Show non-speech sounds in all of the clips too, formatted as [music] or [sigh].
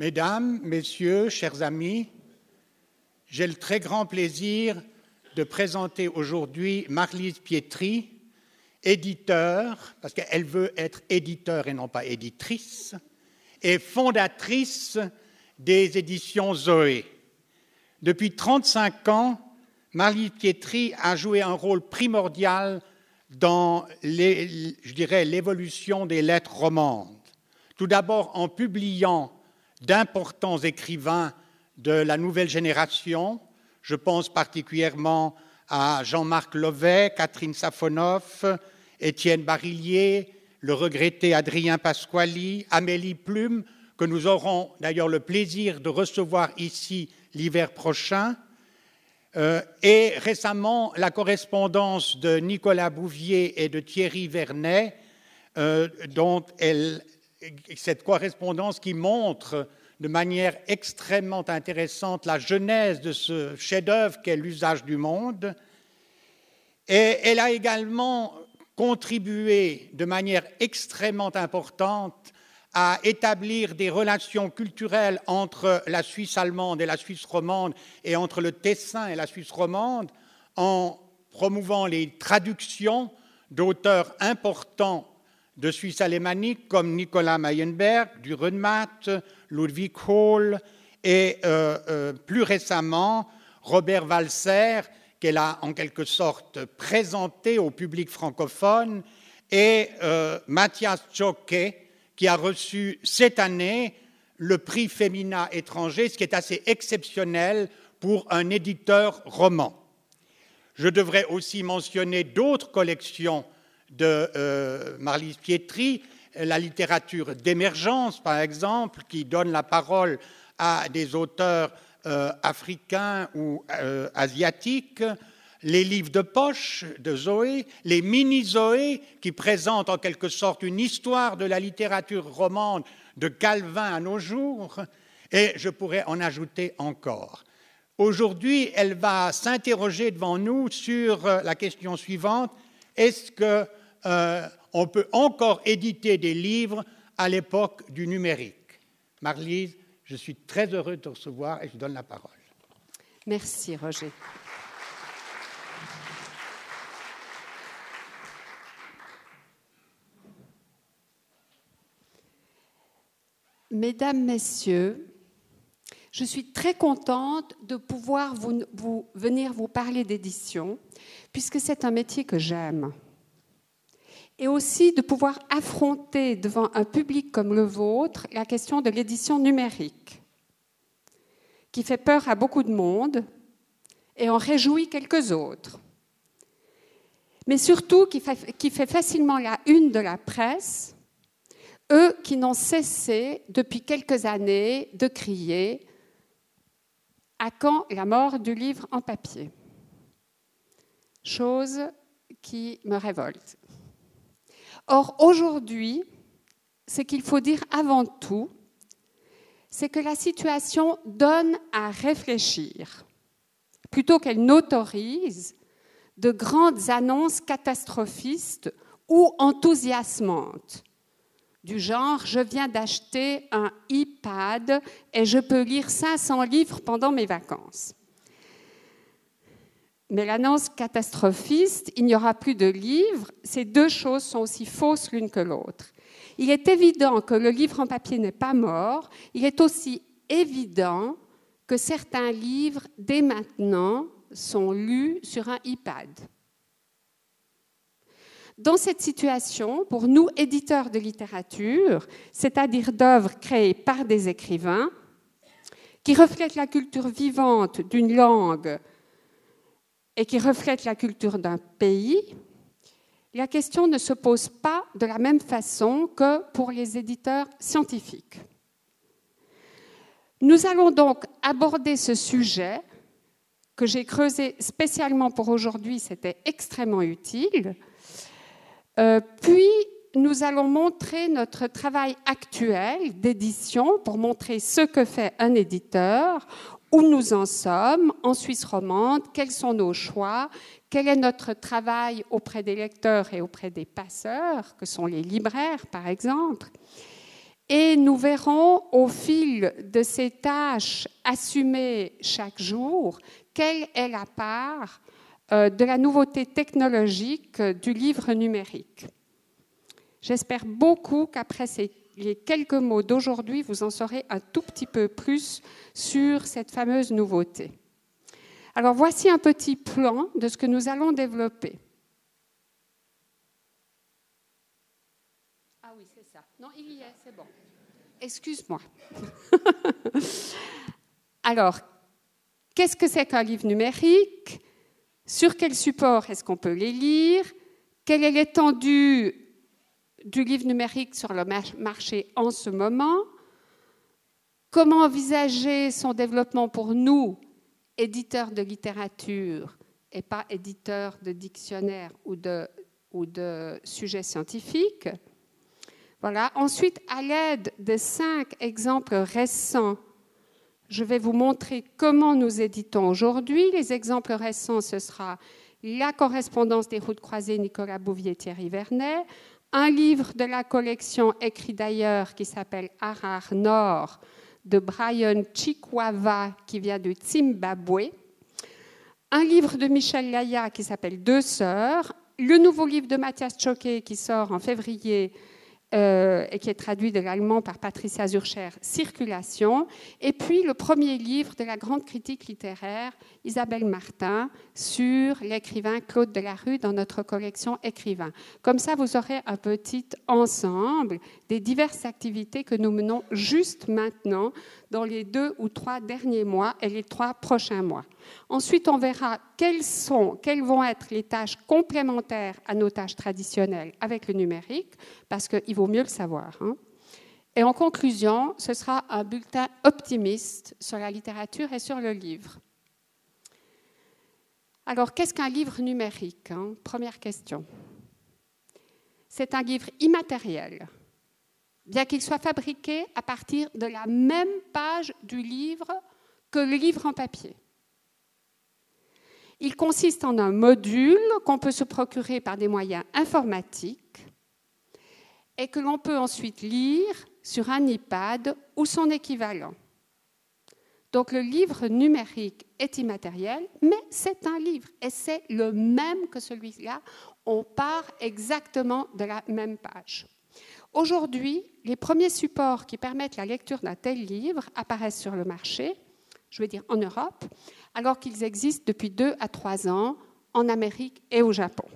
Mesdames, Messieurs, chers amis, j'ai le très grand plaisir de présenter aujourd'hui Marlise Pietri, éditeur, parce qu'elle veut être éditeur et non pas éditrice, et fondatrice des éditions Zoé. Depuis 35 ans, Marlise Pietri a joué un rôle primordial dans, je dirais, l'évolution des lettres romandes. Tout d'abord en publiant d'importants écrivains de la nouvelle génération. Je pense particulièrement à Jean-Marc Lovet, Catherine Safonov, Étienne Barillier, le regretté Adrien Pasquali, Amélie Plume, que nous aurons d'ailleurs le plaisir de recevoir ici l'hiver prochain, euh, et récemment la correspondance de Nicolas Bouvier et de Thierry Vernet, euh, dont cette correspondance qui montre de manière extrêmement intéressante la genèse de ce chef-d'œuvre qu'est l'usage du monde. Et elle a également contribué de manière extrêmement importante à établir des relations culturelles entre la Suisse allemande et la Suisse romande et entre le Tessin et la Suisse romande en promouvant les traductions d'auteurs importants de Suisse alémanique comme Nicolas Mayenberg, du Runmat, Ludwig Hohl et euh, euh, plus récemment Robert Walser, qu'elle a en quelque sorte présenté au public francophone, et euh, Mathias Choquet, qui a reçu cette année le prix Féminin étranger, ce qui est assez exceptionnel pour un éditeur roman. Je devrais aussi mentionner d'autres collections de euh, Marlise Pietri, la littérature d'émergence, par exemple, qui donne la parole à des auteurs euh, africains ou euh, asiatiques, les livres de poche de Zoé, les mini-Zoé, qui présentent en quelque sorte une histoire de la littérature romande de Calvin à nos jours, et je pourrais en ajouter encore. Aujourd'hui, elle va s'interroger devant nous sur la question suivante est-ce que euh, on peut encore éditer des livres à l'époque du numérique. Marlise, je suis très heureux de te recevoir et je donne la parole. Merci, Roger. Mesdames, Messieurs, je suis très contente de pouvoir venir vous parler d'édition, puisque c'est un métier que j'aime et aussi de pouvoir affronter devant un public comme le vôtre la question de l'édition numérique, qui fait peur à beaucoup de monde et en réjouit quelques autres, mais surtout qui fait, facilement la une de la presse, eux qui n'ont cessé depuis quelques années de crier à quand la mort du livre en papier Chose qui me révolte. Or, aujourd'hui, ce qu'il faut dire avant tout, c'est que la situation donne à réfléchir, plutôt qu'elle n'autorise de grandes annonces catastrophistes ou enthousiasmantes, du genre je viens d'acheter un iPad et je peux lire 500 livres pendant mes vacances. Mais l'annonce catastrophiste, il n'y aura plus de livres, ces deux choses sont aussi fausses l'une que l'autre. Il est évident que le livre en papier n'est pas mort, il est aussi évident que certains livres, dès maintenant, sont lus sur un iPad. Dans cette situation, pour nous, éditeurs de littérature, c'est-à-dire d'œuvres créées par des écrivains, qui reflètent la culture vivante d'une langue et qui reflète la culture d'un pays, la question ne se pose pas de la même façon que pour les éditeurs scientifiques. Nous allons donc aborder ce sujet que j'ai creusé spécialement pour aujourd'hui, c'était extrêmement utile. Euh, puis, nous allons montrer notre travail actuel d'édition pour montrer ce que fait un éditeur où nous en sommes en Suisse romande, quels sont nos choix, quel est notre travail auprès des lecteurs et auprès des passeurs, que sont les libraires par exemple. Et nous verrons au fil de ces tâches assumées chaque jour quelle est la part euh, de la nouveauté technologique du livre numérique. J'espère beaucoup qu'après ces les quelques mots d'aujourd'hui, vous en saurez un tout petit peu plus sur cette fameuse nouveauté. Alors voici un petit plan de ce que nous allons développer. Ah oui, c'est ça. Non, il y est, c'est bon. Excuse-moi. [laughs] Alors, qu'est-ce que c'est qu'un livre numérique? Sur quel support est-ce qu'on peut les lire? Quelle est l'étendue du livre numérique sur le marché en ce moment Comment envisager son développement pour nous, éditeurs de littérature et pas éditeurs de dictionnaires ou de, ou de sujets scientifiques? Voilà. Ensuite, à l'aide de cinq exemples récents, je vais vous montrer comment nous éditons aujourd'hui. Les exemples récents, ce sera la correspondance des routes croisées Nicolas Bouvier-Thierry Vernet, un livre de la collection écrit d'ailleurs qui s'appelle Harar Nord de Brian Chikwava qui vient du Zimbabwe, un livre de Michel Laya qui s'appelle Deux sœurs, le nouveau livre de Mathias Choquet qui sort en février euh, et qui est traduit de l'allemand par Patricia Zurcher, Circulation, et puis le premier livre de la grande critique littéraire Isabelle Martin sur l'écrivain Claude Delarue dans notre collection Écrivains. Comme ça, vous aurez un petit ensemble des diverses activités que nous menons juste maintenant dans les deux ou trois derniers mois et les trois prochains mois. Ensuite, on verra quelles, sont, quelles vont être les tâches complémentaires à nos tâches traditionnelles avec le numérique, parce qu'il vaut mieux le savoir. Hein. Et en conclusion, ce sera un bulletin optimiste sur la littérature et sur le livre. Alors, qu'est-ce qu'un livre numérique hein? Première question. C'est un livre immatériel bien qu'il soit fabriqué à partir de la même page du livre que le livre en papier. Il consiste en un module qu'on peut se procurer par des moyens informatiques et que l'on peut ensuite lire sur un iPad ou son équivalent. Donc le livre numérique est immatériel, mais c'est un livre et c'est le même que celui-là. On part exactement de la même page. Aujourd'hui, les premiers supports qui permettent la lecture d'un tel livre apparaissent sur le marché, je veux dire en Europe, alors qu'ils existent depuis deux à trois ans en Amérique et au Japon.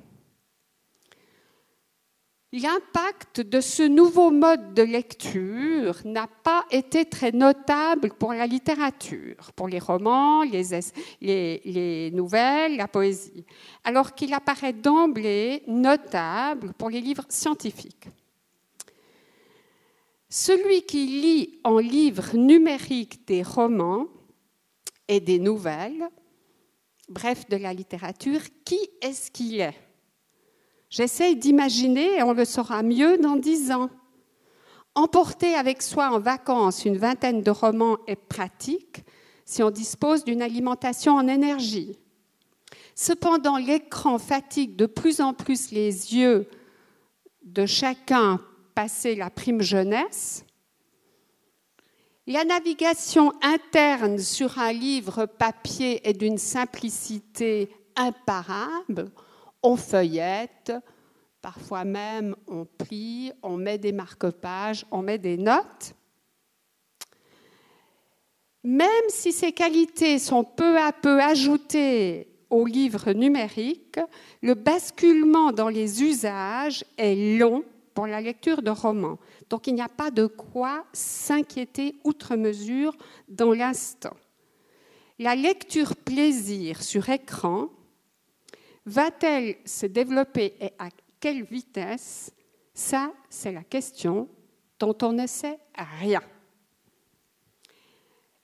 L'impact de ce nouveau mode de lecture n'a pas été très notable pour la littérature, pour les romans, les, les nouvelles, la poésie, alors qu'il apparaît d'emblée notable pour les livres scientifiques. Celui qui lit en livre numérique des romans et des nouvelles, bref, de la littérature, qui est-ce qu'il est, J'essaie d'imaginer, et on le saura mieux dans dix ans. Emporter avec soi en vacances une vingtaine de romans est pratique si on dispose d'une alimentation en énergie. Cependant, l'écran fatigue de plus en plus les yeux de chacun passer la prime jeunesse. La navigation interne sur un livre papier est d'une simplicité imparable. On feuillette, parfois même on plie, on met des marque-pages, on met des notes. Même si ces qualités sont peu à peu ajoutées au livre numérique, le basculement dans les usages est long pour la lecture de romans. Donc il n'y a pas de quoi s'inquiéter outre mesure dans l'instant. La lecture plaisir sur écran va-t-elle se développer et à quelle vitesse? Ça, c'est la question dont on ne sait rien.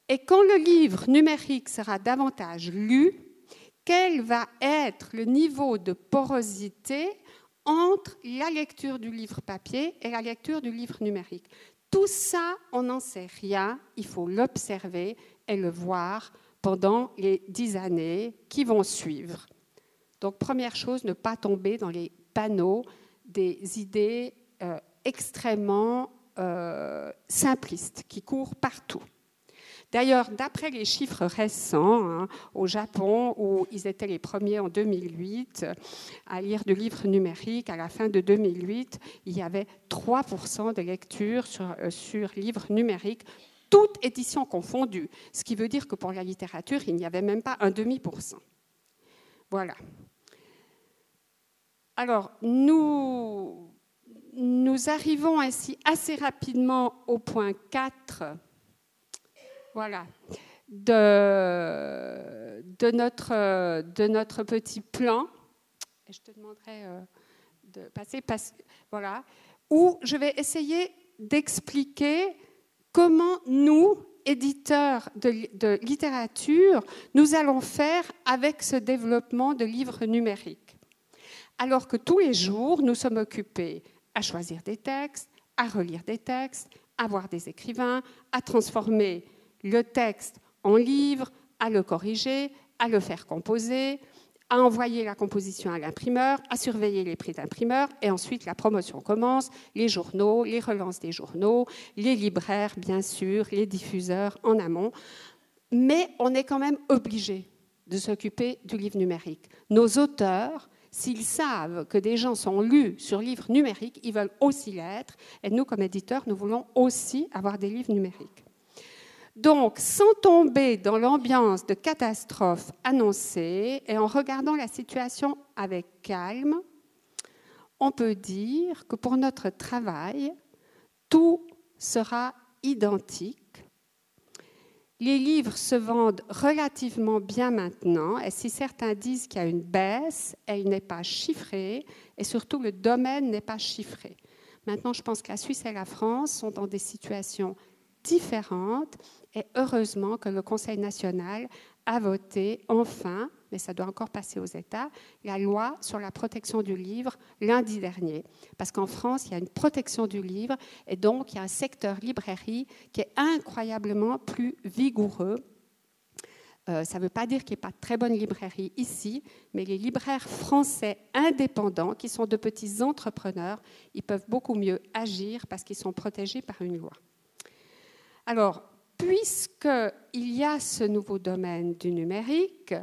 Et quand le livre numérique sera davantage lu, quel va être le niveau de porosité entre la lecture du livre papier et la lecture du livre numérique. Tout ça, on n'en sait rien, il faut l'observer et le voir pendant les dix années qui vont suivre. Donc, première chose, ne pas tomber dans les panneaux des idées euh, extrêmement euh, simpliste qui court partout. D'ailleurs, d'après les chiffres récents, hein, au Japon, où ils étaient les premiers en 2008 à lire du livre numérique, à la fin de 2008, il y avait 3% de lecture sur, euh, sur livres numériques, toute édition confondue. Ce qui veut dire que pour la littérature, il n'y avait même pas un demi pour cent. Voilà. Alors, nous, nous arrivons ainsi assez rapidement au point 4 voilà, de, notre, petit plan. Et je te demanderai euh, de passer, voilà, où je vais essayer d'expliquer comment nous, éditeurs de, littérature, nous allons faire avec ce développement de livres numériques. Alors que tous les jours, nous sommes occupés à choisir des textes, à relire des textes, à voir des écrivains, à transformer le texte en livre, à le corriger, à le faire composer, à envoyer la composition à l'imprimeur, à surveiller les prix d'imprimeur, et ensuite la promotion commence, les journaux, les relances des journaux, les libraires, bien sûr, les diffuseurs en amont. Mais on est quand même obligé de s'occuper du livre numérique. Nos auteurs, s'ils savent que des gens sont lus sur livres numériques, ils veulent aussi l'être, et nous, comme éditeurs, nous voulons aussi avoir des livres numériques. Donc, sans tomber dans l'ambiance de catastrophe annoncée et en regardant la situation avec calme, on peut dire que pour notre travail, tout sera identique. Les livres se vendent relativement bien maintenant, et si certains disent qu'il y a une baisse, elle n'est pas chiffrée, et surtout le domaine n'est pas chiffré. Maintenant, je pense que la Suisse et la France sont dans des situations différentes et heureusement que le Conseil national a voté enfin, mais ça doit encore passer aux États, la loi sur la protection du livre lundi dernier. Parce qu'en France, il y a une protection du livre et donc il y a un secteur librairie qui est incroyablement plus vigoureux. Euh, ça ne veut pas dire qu'il n'y ait pas de très bonnes librairies ici, mais les libraires français indépendants, qui sont de petits entrepreneurs, ils peuvent beaucoup mieux agir parce qu'ils sont protégés par une loi. Alors, puisqu'il y a ce nouveau domaine du numérique,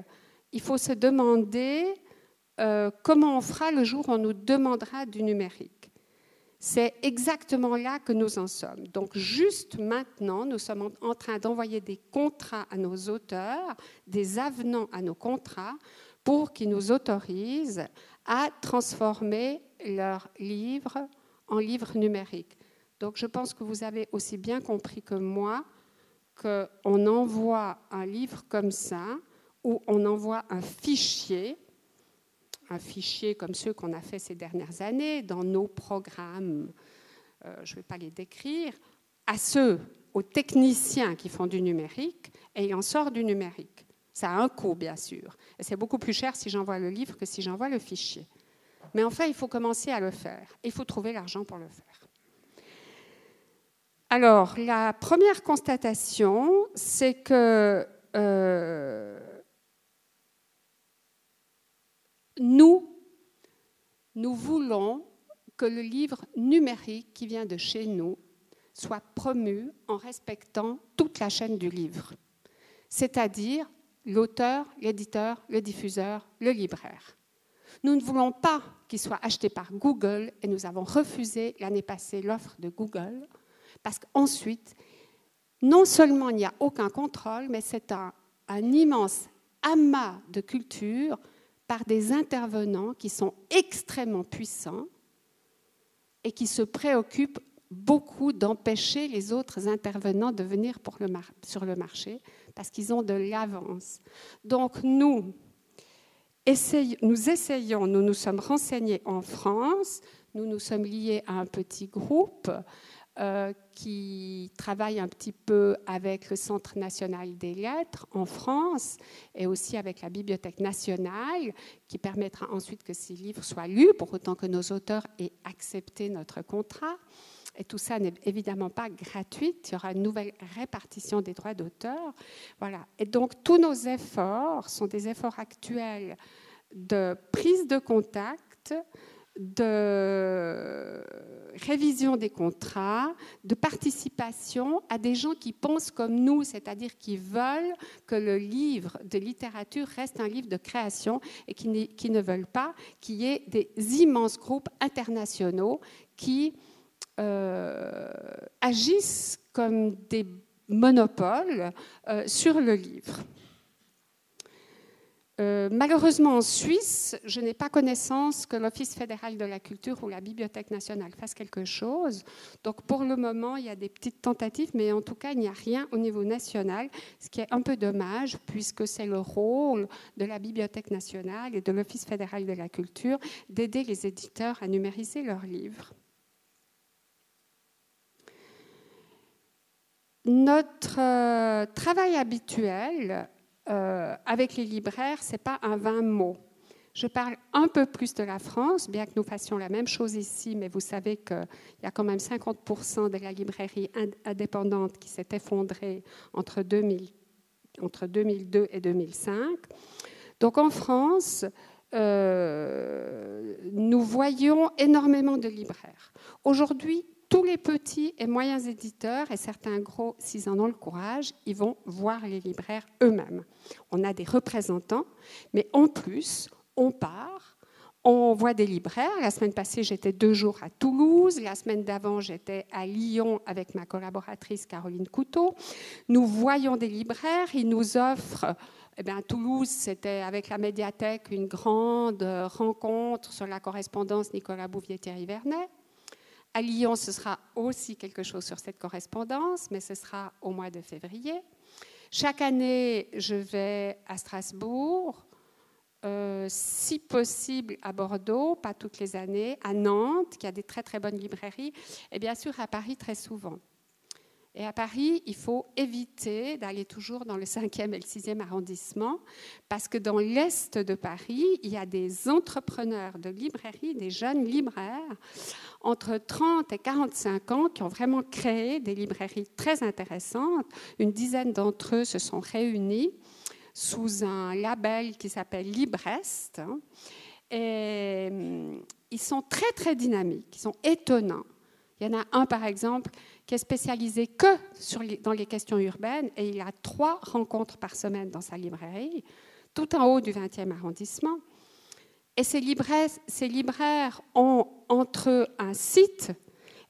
il faut se demander euh, comment on fera le jour où on nous demandera du numérique. C'est exactement là que nous en sommes. Donc juste maintenant, nous sommes en train d'envoyer des contrats à nos auteurs, des avenants à nos contrats, pour qu'ils nous autorisent à transformer leurs livres en livres numériques. Donc je pense que vous avez aussi bien compris que moi qu'on envoie un livre comme ça, ou on envoie un fichier, un fichier comme ceux qu'on a fait ces dernières années dans nos programmes, euh, je ne vais pas les décrire, à ceux, aux techniciens qui font du numérique, et il en sort du numérique. Ça a un coût, bien sûr. Et c'est beaucoup plus cher si j'envoie le livre que si j'envoie le fichier. Mais enfin, il faut commencer à le faire. Il faut trouver l'argent pour le faire. Alors, la première constatation, c'est que euh, nous, nous voulons que le livre numérique qui vient de chez nous soit promu en respectant toute la chaîne du livre, c'est-à-dire l'auteur, l'éditeur, le diffuseur, le libraire. Nous ne voulons pas qu'il soit acheté par Google et nous avons refusé l'année passée l'offre de Google parce qu'ensuite, non seulement il n'y a aucun contrôle, mais c'est un, immense amas de culture par des intervenants qui sont extrêmement puissants et qui se préoccupent beaucoup d'empêcher les autres intervenants de venir sur le marché parce qu'ils ont de l'avance. Donc nous, nous essayons, nous nous sommes renseignés en France, nous nous sommes liés à un petit groupe euh, qui travaille un petit peu avec le Centre national des lettres en France et aussi avec la Bibliothèque nationale, qui permettra ensuite que ces livres soient lus, pour autant que nos auteurs aient accepté notre contrat. Et tout ça n'est évidemment pas gratuit. Il y aura une nouvelle répartition des droits d'auteur. Voilà. Et donc, tous nos efforts sont des efforts actuels de prise de contact, de révision des contrats, de participation à des gens qui pensent comme nous, c'est-à-dire qui veulent que le livre de littérature reste un livre de création et qui, qui ne veulent pas qu'il y ait des immenses groupes internationaux qui euh, agissent comme des monopoles euh, sur le livre. Euh, malheureusement, en Suisse, je n'ai pas connaissance que l'Office fédéral de la culture ou la Bibliothèque nationale fassent quelque chose. Donc, pour le moment, il y a des petites tentatives, mais en tout cas, il n'y a rien au niveau national, ce qui est un peu dommage, puisque c'est le rôle de la Bibliothèque nationale et de l'Office fédéral de la culture d'aider les éditeurs à numériser leurs livres. Notre euh, travail habituel euh, avec les libraires, ce n'est pas un vain mot. Je parle un peu plus de la France, bien que nous fassions la même chose ici, mais vous savez qu'il y a quand même 50% de la librairie indépendante qui s'est effondrée entre, 2000, entre 2002 et 2005. Donc en France, euh, nous voyons énormément de libraires. Aujourd'hui, tous les petits et moyens éditeurs, et certains gros, s'ils en ont le courage, ils vont voir les libraires eux-mêmes. On a des représentants, mais en plus, on part, on voit des libraires. La semaine passée, j'étais deux jours à Toulouse. La semaine d'avant, j'étais à Lyon avec ma collaboratrice Caroline Couteau. Nous voyons des libraires, ils nous offrent eh bien, à Toulouse, c'était avec la médiathèque une grande rencontre sur la correspondance Nicolas Bouvier-Thierry Vernet. À Lyon, ce sera aussi quelque chose sur cette correspondance, mais ce sera au mois de février. Chaque année, je vais à Strasbourg, euh, si possible à Bordeaux, pas toutes les années, à Nantes, qui a des très très bonnes librairies, et bien sûr à Paris très souvent. Et à Paris, il faut éviter d'aller toujours dans le 5e et le 6e arrondissement, parce que dans l'est de Paris, il y a des entrepreneurs de librairie, des jeunes libraires, entre 30 et 45 ans, qui ont vraiment créé des librairies très intéressantes. Une dizaine d'entre eux se sont réunis sous un label qui s'appelle Librest. Et hum, ils sont très, très dynamiques, ils sont étonnants. Il y en a un, par exemple, qui est spécialisé que dans les questions urbaines et il a trois rencontres par semaine dans sa librairie, tout en haut du 20e arrondissement. Et ces libraires, ont entre eux un site.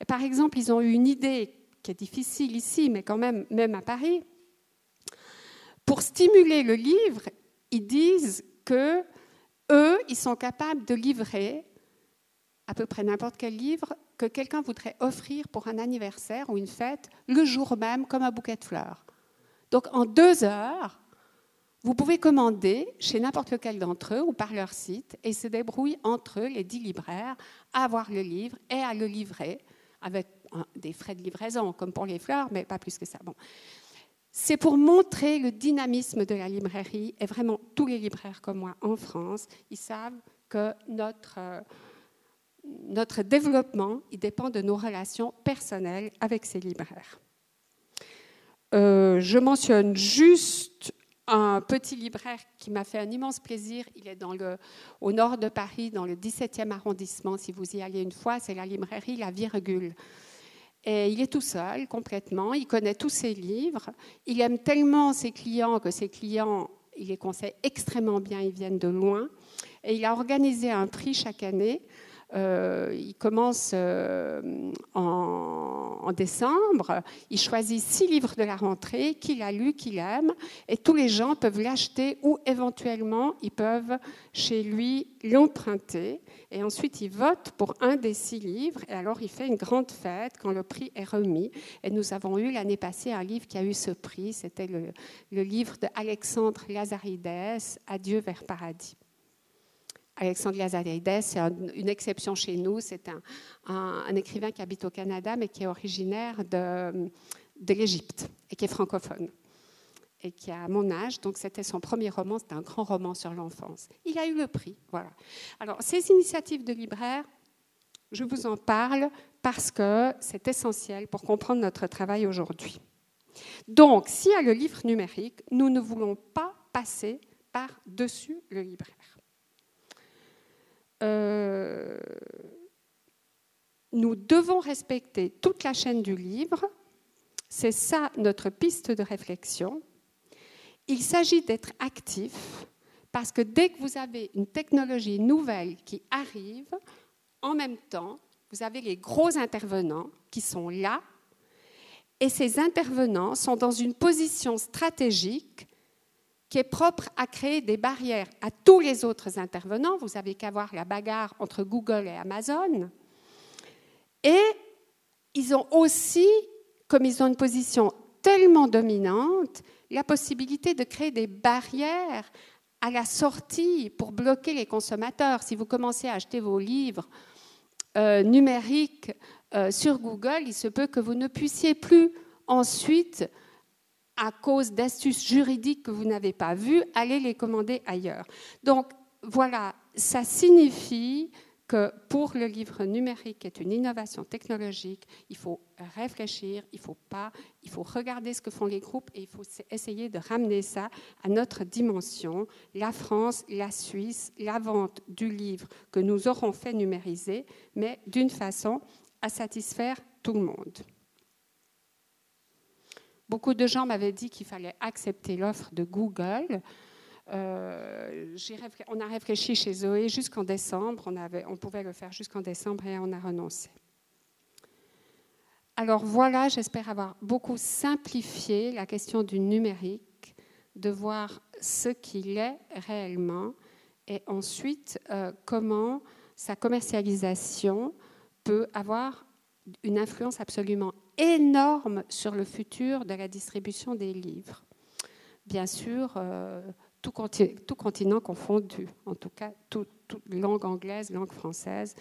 Par exemple, ils ont eu une idée qui est difficile ici, mais quand même, même à Paris. Pour stimuler le livre, ils disent que eux, ils sont capables de livrer à peu près n'importe quel livre que quelqu'un voudrait offrir pour un anniversaire ou une fête le jour même comme un bouquet de fleurs. Donc en deux heures, vous pouvez commander chez n'importe lequel d'entre eux ou par leur site et se débrouillent entre eux, les dix libraires, à avoir le livre et à le livrer avec des frais de livraison comme pour les fleurs, mais pas plus que ça. Bon. C'est pour montrer le dynamisme de la librairie et vraiment tous les libraires comme moi en France, ils savent que notre... Euh, notre développement, il dépend de nos relations personnelles avec ces libraires. Euh, je mentionne juste un petit libraire qui m'a fait un immense plaisir. Il est dans le, au nord de Paris, dans le 17e arrondissement. Si vous y allez une fois, c'est la librairie La Virgule. Et il est tout seul, complètement. Il connaît tous ses livres. Il aime tellement ses clients que ses clients, il les conseille extrêmement bien. Ils viennent de loin. Et il a organisé un prix chaque année euh, il commence euh, en, décembre. Il choisit six livres de la rentrée qu'il a lus, qu'il aime, et tous les gens peuvent l'acheter ou éventuellement ils peuvent chez lui l'emprunter. Et ensuite, il vote pour un des six livres. Et alors, il fait une grande fête quand le prix est remis. Et nous avons eu l'année passée un livre qui a eu ce prix. C'était le, livre d'Alexandre Lazarides, Adieu vers paradis. Alexandre Lazarides, c'est une exception chez nous. C'est un, écrivain qui habite au Canada, mais qui est originaire de, l'Égypte et qui est francophone et qui a mon âge. Donc, c'était son premier roman. C'était un grand roman sur l'enfance. Il a eu le prix. Voilà. Alors, ces initiatives de libraires, je vous en parle parce que c'est essentiel pour comprendre notre travail aujourd'hui. Donc, s'il y a le livre numérique, nous ne voulons pas passer par-dessus le libraire. Euh, nous devons respecter toute la chaîne du livre. C'est ça notre piste de réflexion. Il s'agit d'être actif parce que dès que vous avez une technologie nouvelle qui arrive, en même temps, vous avez les gros intervenants qui sont là et ces intervenants sont dans une position stratégique qui est propre à créer des barrières à tous les autres intervenants. Vous avez qu'à voir la bagarre entre Google et Amazon. Et ils ont aussi, comme ils ont une position tellement dominante, la possibilité de créer des barrières à la sortie pour bloquer les consommateurs. Si vous commencez à acheter vos livres euh, numériques euh, sur Google, il se peut que vous ne puissiez plus ensuite, à cause d'astuces juridiques que vous n'avez pas vues, aller les commander ailleurs. Donc voilà, ça signifie que pour le livre numérique, qui est une innovation technologique, il faut réfléchir, il faut pas, il faut regarder ce que font les groupes et il faut essayer de ramener ça à notre dimension. La France, la Suisse, la vente du livre que nous aurons fait numériser, mais d'une façon à satisfaire tout le monde. Beaucoup de gens m'avaient dit qu'il fallait accepter l'offre de Google. Euh, on a réfléchi chez Zoé jusqu'en décembre, on, pouvait le faire jusqu'en décembre et on a renoncé. Alors voilà, j'espère avoir beaucoup simplifié la question du numérique, de voir ce qu'il est réellement et ensuite euh, comment sa commercialisation peut avoir une influence absolument énorme sur le futur de la distribution des livres. Bien sûr, euh, tout, continent confondu, en tout cas, toute langue anglaise, langue française.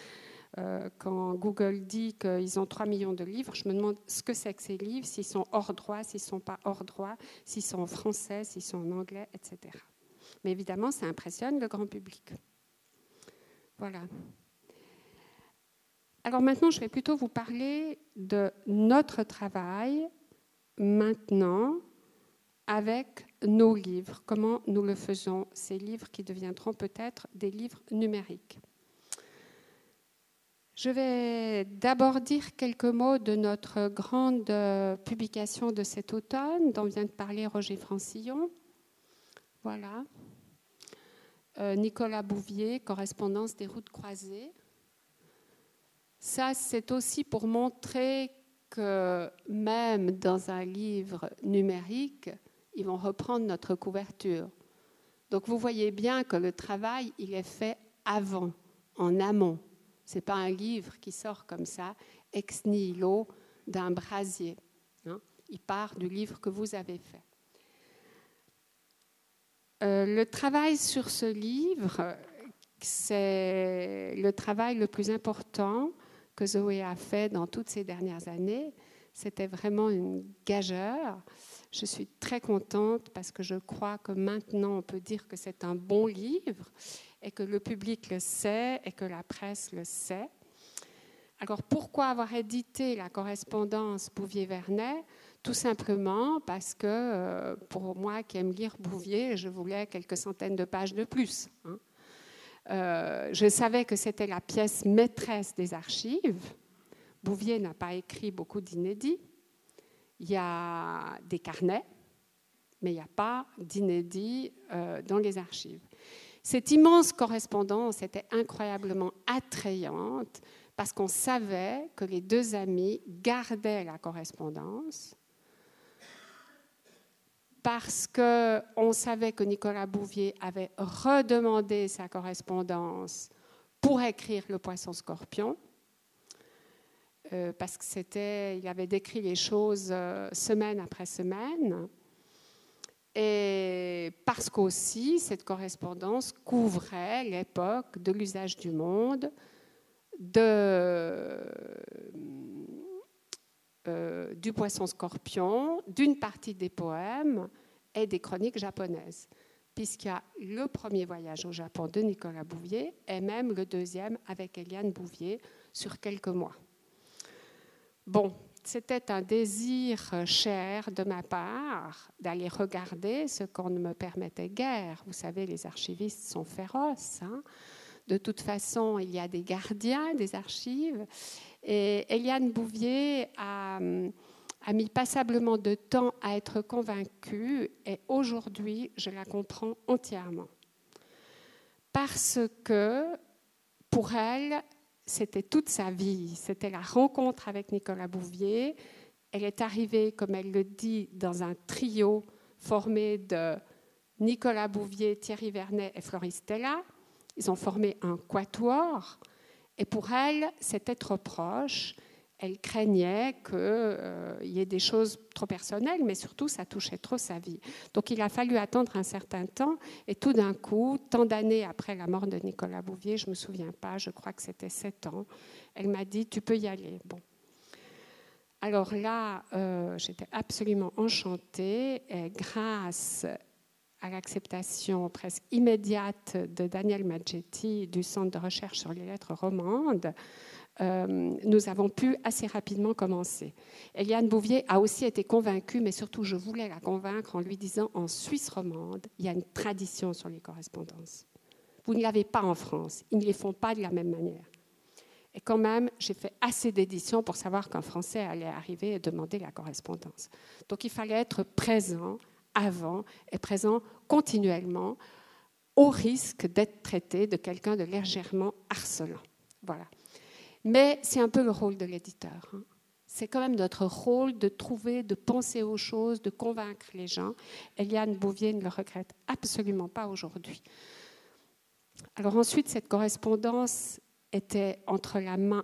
Euh, quand Google dit qu'ils ont 3 millions de livres, je me demande ce que c'est que ces livres, s'ils sont hors droit, s'ils ne sont pas hors droit, s'ils sont en français, s'ils sont en anglais, etc. Mais évidemment, ça impressionne le grand public. Voilà. Alors maintenant, je vais plutôt vous parler de notre travail maintenant avec nos livres, comment nous le faisons, ces livres qui deviendront peut-être des livres numériques. Je vais d'abord dire quelques mots de notre grande publication de cet automne, dont vient de parler Roger Francillon. Voilà. Euh, Nicolas Bouvier, correspondance des routes croisées. Ça, c'est aussi pour montrer que même dans un livre numérique, ils vont reprendre notre couverture. Donc vous voyez bien que le travail, il est fait avant, en amont. Ce n'est pas un livre qui sort comme ça, ex nihilo, d'un brasier. Hein. Il part du livre que vous avez fait. Euh, le travail sur ce livre, c'est le travail le plus important que Zoé a fait dans toutes ces dernières années. C'était vraiment une gageure. Je suis très contente parce que je crois que maintenant on peut dire que c'est un bon livre et que le public le sait et que la presse le sait. Alors pourquoi avoir édité la correspondance Bouvier-Vernet? Tout simplement parce que euh, pour moi qui aime lire Bouvier, je voulais quelques centaines de pages de plus. Hein. Euh, je savais que c'était la pièce maîtresse des archives. Bouvier n'a pas écrit beaucoup d'inédits. Il y a des carnets, mais il n'y a pas d'inédits euh, dans les archives. Cette immense correspondance était incroyablement attrayante parce qu'on savait que les deux amis gardaient la correspondance parce qu'on savait que Nicolas Bouvier avait redemandé sa correspondance pour écrire Le Poisson Scorpion, euh, parce que c'était, il avait décrit les choses euh, semaine après semaine, et parce qu'aussi cette correspondance couvrait l'époque de l'usage du monde, de euh, du poisson scorpion, d'une partie des poèmes et des chroniques japonaises, puisqu'il y a le premier voyage au Japon de Nicolas Bouvier et même le deuxième avec Eliane Bouvier sur quelques mois. Bon, c'était un désir cher de ma part d'aller regarder ce qu'on ne me permettait guère. Vous savez, les archivistes sont féroces. Hein De toute façon, il y a des gardiens des archives. Et Eliane Bouvier a, a mis passablement de temps à être convaincue et aujourd'hui, je la comprends entièrement. Parce que pour elle, c'était toute sa vie, c'était la rencontre avec Nicolas Bouvier. Elle est arrivée, comme elle le dit, dans un trio formé de Nicolas Bouvier, Thierry Vernet et Floristella. Ils ont formé un quatuor. Et pour elle, c'était trop proche. Elle craignait qu'il euh, y ait des choses trop personnelles, mais surtout, ça touchait trop sa vie. Donc, il a fallu attendre un certain temps. Et tout d'un coup, tant d'années après la mort de Nicolas Bouvier, je ne me souviens pas, je crois que c'était sept ans, elle m'a dit Tu peux y aller. Bon. Alors là, euh, j'étais absolument enchantée. Et grâce à l'acceptation presque immédiate de Daniel Maggetti du Centre de recherche sur les lettres romandes, euh, nous avons pu assez rapidement commencer. Eliane Bouvier a aussi été convaincue, mais surtout je voulais la convaincre en lui disant en Suisse romande, il y a une tradition sur les correspondances. Vous ne l'avez pas en France, ils ne les font pas de la même manière. Et quand même, j'ai fait assez d'éditions pour savoir qu'un Français allait arriver et demander la correspondance. Donc il fallait être présent avant et présent continuellement au risque d'être traité de quelqu'un de légèrement harcelant. Voilà. Mais c'est un peu le rôle de l'éditeur. Hein. C'est quand même notre rôle de trouver, de penser aux choses, de convaincre les gens. Eliane Bouvier ne le regrette absolument pas aujourd'hui. Alors ensuite, cette correspondance était entre,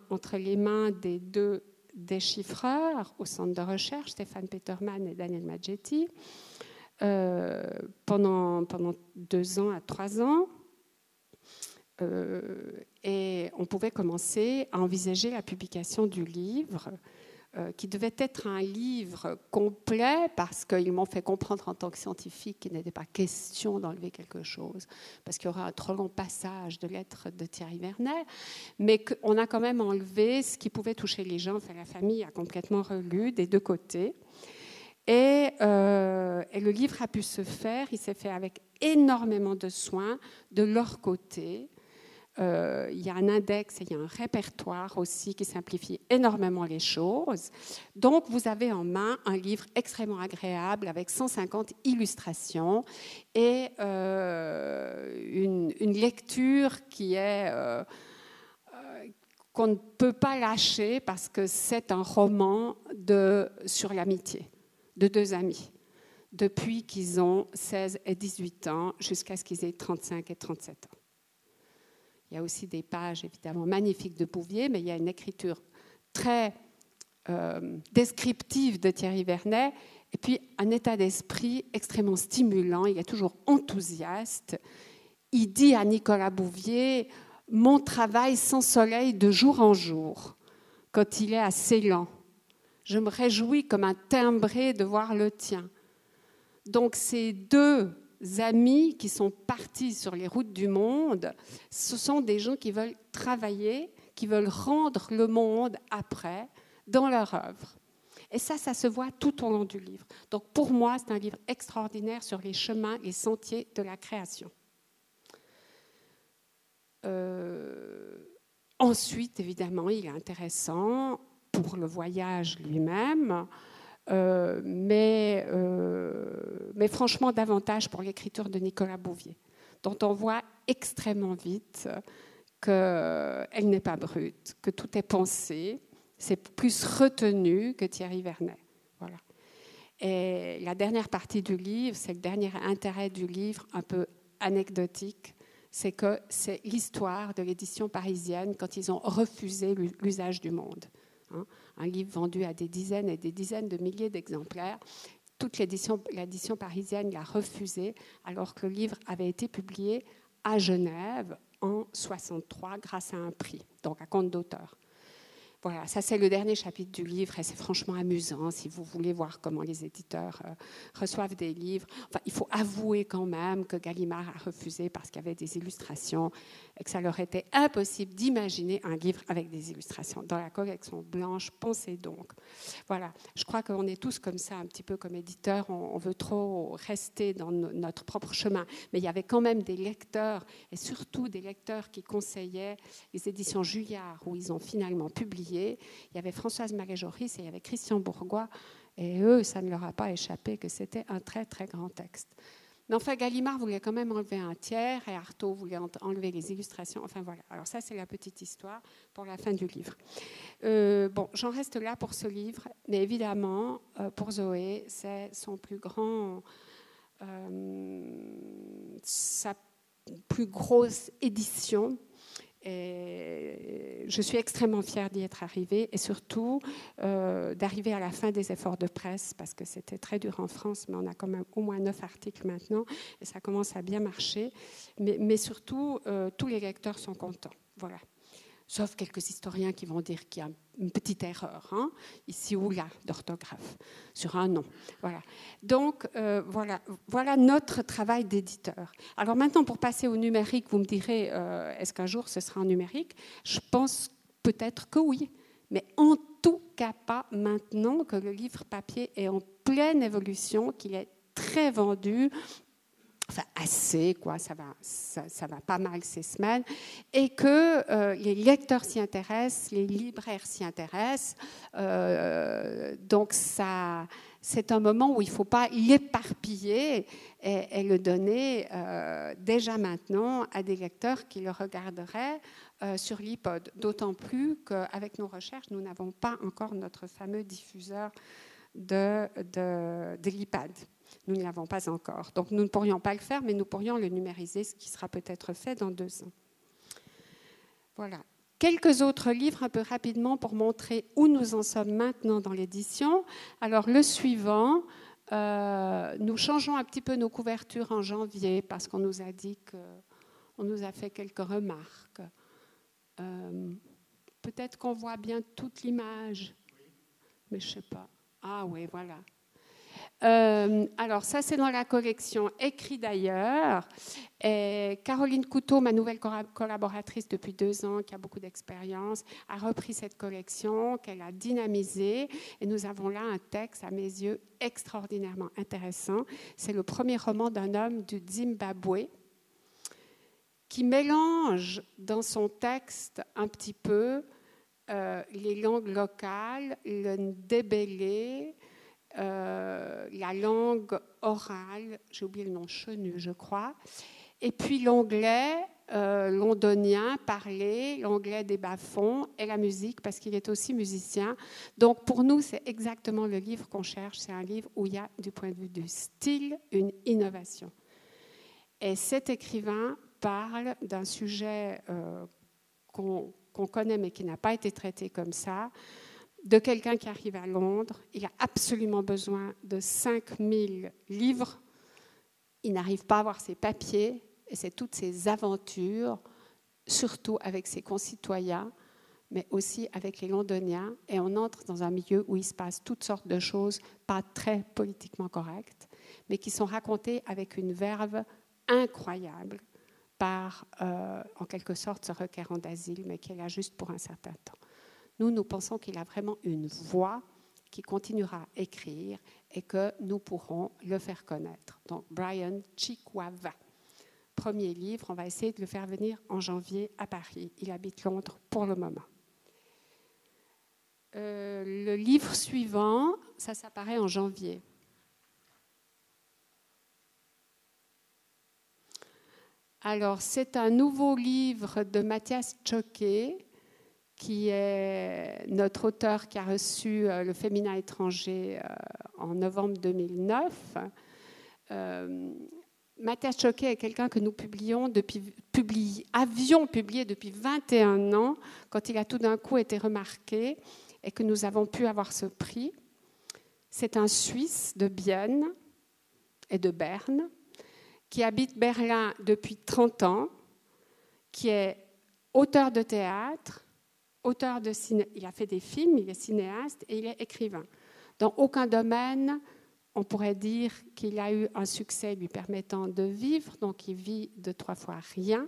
entre les mains des deux déchiffreurs au centre de recherche, Stéphane Peterman et Daniel Maggetti. Euh, pendant, pendant deux ans à trois ans. Euh, et on pouvait commencer à envisager la publication du livre, euh, qui devait être un livre complet, parce qu'ils m'ont fait comprendre en tant que scientifique qu'il n'était pas question d'enlever quelque chose, parce qu'il y aura un trop long passage de lettres de Thierry Vernet, mais qu'on a quand même enlevé ce qui pouvait toucher les gens. Enfin, la famille a complètement relu des deux côtés. Euh, et, le livre a pu se faire, il s'est fait avec énormément de soins de leur côté. Euh, il y a un index et il y a un répertoire aussi qui simplifie énormément les choses. Donc, vous avez en main un livre extrêmement agréable avec 150 illustrations et euh, une, lecture qui est qu'on ne peut pas lâcher parce que c'est un roman sur l'amitié de deux amis depuis qu'ils ont 16 et 18 ans jusqu'à ce qu'ils aient 35 et 37 ans. Il y a aussi des pages évidemment magnifiques de Bouvier, mais il y a une écriture très euh, descriptive de Thierry Vernet et puis un état d'esprit extrêmement stimulant. Il est toujours enthousiaste. Il dit à Nicolas Bouvier Mon travail sans soleil de jour en jour, quand il est assez lent je me réjouis comme un timbré de voir le tien. Donc ces deux amis qui sont partis sur les routes du monde, ce sont des gens qui veulent travailler, qui veulent rendre le monde après dans leur œuvre. Et ça, ça se voit tout au long du livre. Donc pour moi, c'est un livre extraordinaire sur les chemins, les sentiers de la création. Euh, ensuite, évidemment, il est intéressant pour le voyage lui-même, euh, mais, euh, mais franchement davantage pour l'écriture de Nicolas Bouvier, dont on voit extrêmement vite qu'elle n'est pas brute, que tout est pensé, c'est plus retenu que Thierry Vernet. Voilà. Et la dernière partie du livre, c'est le dernier intérêt du livre, un peu anecdotique, c'est que c'est l'histoire de l'édition parisienne quand ils ont refusé l'usage du monde. Hein, un livre vendu à des dizaines et des dizaines de milliers d'exemplaires. Toute l'édition, parisienne l'a refusé, alors que le livre avait été publié à Genève en 63 grâce à un prix, donc à compte d'auteur. Voilà, ça c'est le dernier chapitre du livre et c'est franchement amusant si vous voulez voir comment les éditeurs euh, reçoivent des livres. Enfin, il faut avouer quand même que Gallimard a refusé parce qu'il y avait des illustrations et que ça leur était impossible d'imaginer un livre avec des illustrations. Dans la collection blanche, pensez donc. Voilà, je crois qu'on est tous comme ça, un petit peu comme éditeurs, on, veut trop rester dans notre propre chemin. Mais il y avait quand même des lecteurs et surtout des lecteurs qui conseillaient les éditions Juillard où ils ont finalement publié il y avait Françoise Maréjoris et il y avait Christian Bourgois. Et eux, ça ne leur a pas échappé que c'était un très, très grand texte. Mais enfin, Gallimard voulait quand même enlever un tiers et Artaud voulait enlever les illustrations. Enfin voilà. Alors ça, c'est la petite histoire pour la fin du livre. Euh, bon, j'en reste là pour ce livre, mais évidemment, euh, pour Zoé, c'est son plus grand, euh, sa plus grosse édition et je suis extrêmement fière d'y être arrivée et surtout euh, d'arriver à la fin des efforts de presse parce que c'était très dur en France, mais on a quand même au moins neuf articles maintenant et ça commence à bien marcher. Mais, surtout, euh, tous les lecteurs sont contents. Voilà sauf quelques historiens qui vont dire qu'il y a une petite erreur, hein, ici ou là, d'orthographe, sur un nom. Voilà. Donc, euh, voilà, notre travail d'éditeur. Alors maintenant, pour passer au numérique, vous me direz, euh, est-ce qu'un jour ce sera en numérique? Je pense peut-être que oui, mais en tout cas pas maintenant que le livre papier est en pleine évolution, qu'il est très vendu, enfin assez, quoi, ça va, ça, va pas mal ces semaines, et que euh, les lecteurs s'y intéressent, les libraires s'y intéressent. Euh, donc ça, c'est un moment où il ne faut pas l'éparpiller et, le donner euh, déjà maintenant à des lecteurs qui le regarderaient sur l'iPod. D'autant plus qu'avec nos recherches, nous n'avons pas encore notre fameux diffuseur de, de, de l'iPad. Nous ne l'avons pas encore. Donc nous ne pourrions pas le faire, mais nous pourrions le numériser, ce qui sera peut-être fait dans deux ans. Voilà. Quelques autres livres un peu rapidement pour montrer où nous en sommes maintenant dans l'édition. Alors le suivant, euh, nous changeons un petit peu nos couvertures en janvier parce qu'on nous a dit qu'on nous a fait quelques remarques. Euh, peut-être qu'on voit bien toute l'image, mais je ne sais pas. Ah oui, voilà. Euh, alors ça, c'est dans la collection Écrit d'ailleurs. Caroline Couteau, ma nouvelle collaboratrice depuis deux ans, qui a beaucoup d'expérience, a repris cette collection, qu'elle a dynamisée. Et nous avons là un texte, à mes yeux, extraordinairement intéressant. C'est le premier roman d'un homme du Zimbabwe qui mélange dans son texte un petit peu euh, les langues locales, le ndébélé, euh, la langue orale, j'ai oublié le nom, chenu, je crois, et puis l'anglais euh, londonien parlé, l'anglais des bas-fonds et la musique, parce qu'il est aussi musicien. Donc pour nous, c'est exactement le livre qu'on cherche. C'est un livre où il y a, du point de vue du style, une innovation. Et cet écrivain parle d'un sujet euh, qu'on connaît mais qui n'a pas été traité comme ça, de quelqu'un qui arrive à Londres. Il a absolument besoin de 5000 livres. Il n'arrive pas à avoir ses papiers et c'est toutes ses aventures, surtout avec ses concitoyens, mais aussi avec les Londoniens. Et on entre dans un milieu où il se passe toutes sortes de choses pas très politiquement correctes, mais qui sont racontées avec une verve incroyable par, euh, en quelque sorte, ce requérant d'asile, mais qui est là juste pour un certain temps. Nous, pensons qu'il a vraiment une voix qui continuera à écrire et que nous pourrons le faire connaître. Donc, Brian Chikwava. Premier livre, on va essayer de le faire venir en janvier à Paris. Il habite Londres pour le moment. Euh, le livre suivant, ça s'apparaît en janvier. Alors, c'est un nouveau livre de Mathias Choquet qui est notre auteur qui a reçu euh, le féminin étranger euh, en novembre 2009. Euh, Mathias Choquet est quelqu'un que nous publions depuis, avions publié depuis 21 ans, quand il a tout d'un coup été remarqué et que nous avons pu avoir ce prix. C'est un Suisse de Bienne et de Berne qui habite Berlin depuis 30 ans, qui est auteur de théâtre, auteur de ciné... il a fait des films, il est cinéaste et il est écrivain. Dans aucun domaine, on pourrait dire qu'il a eu un succès lui permettant de vivre, donc il vit de trois fois rien.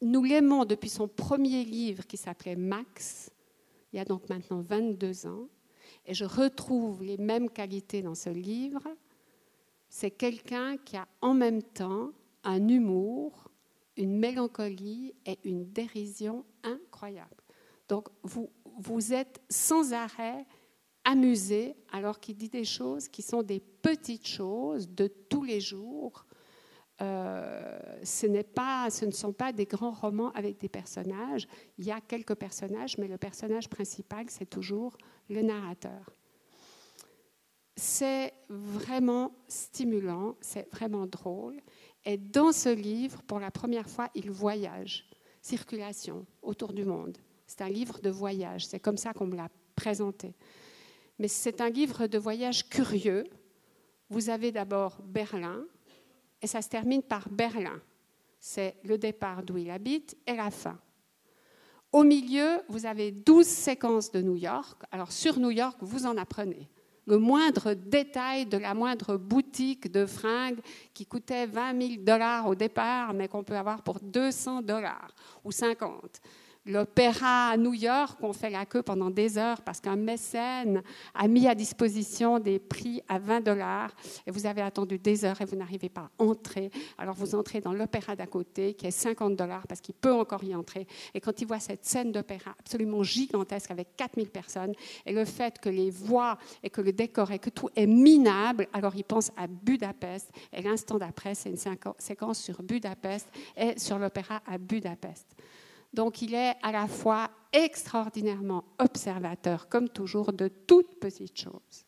Nous l'aimons depuis son premier livre qui s'appelait Max, il y a donc maintenant 22 ans, et je retrouve les mêmes qualités dans ce livre. C'est quelqu'un qui a en même temps un humour, une mélancolie et une dérision incroyable. Donc vous, vous êtes sans arrêt amusé alors qu'il dit des choses qui sont des petites choses de tous les jours. Euh, ce, pas, ce ne sont pas des grands romans avec des personnages. Il y a quelques personnages, mais le personnage principal, c'est toujours le narrateur. C'est vraiment stimulant, c'est vraiment drôle. Et dans ce livre, pour la première fois, il voyage, circulation autour du monde. C'est un livre de voyage, c'est comme ça qu'on me l'a présenté. Mais c'est un livre de voyage curieux. Vous avez d'abord Berlin, et ça se termine par Berlin. C'est le départ d'où il habite et la fin. Au milieu, vous avez 12 séquences de New York. Alors sur New York, vous en apprenez. Le moindre détail de la moindre boutique de fringues qui coûtait 20 000 dollars au départ, mais qu'on peut avoir pour 200 dollars ou 50 l'opéra à New York, on fait la queue pendant des heures parce qu'un mécène a mis à disposition des prix à 20 dollars et vous avez attendu des heures et vous n'arrivez pas à entrer. Alors vous entrez dans l'opéra d'à côté qui est 50 dollars parce qu'il peut encore y entrer. Et quand il voit cette scène d'opéra absolument gigantesque avec 4000 personnes et le fait que les voix et que le décor et que tout est minable, alors il pense à Budapest et l'instant d'après, c'est une séquence sur Budapest et sur l'opéra à Budapest. Donc il est à la fois extraordinairement observateur, comme toujours, de toutes petites choses,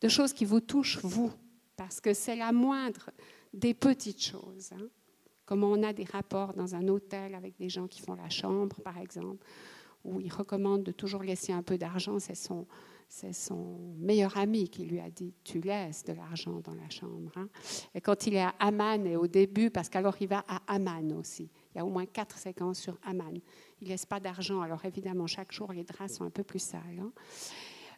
de choses qui vous touchent vous, parce que c'est la moindre des petites choses. Hein. Comme on a des rapports dans un hôtel avec des gens qui font la chambre, par exemple, où il recommande de toujours laisser un peu d'argent, c'est son, son meilleur ami qui lui a dit Tu laisses de l'argent dans la chambre. Hein. Et quand il est à Amman, et au début, parce qu'alors il va à Amman aussi, il y a au moins quatre séquences sur Amman. Il ne laisse pas d'argent, alors évidemment, chaque jour, les draps sont un peu plus sales. Hein.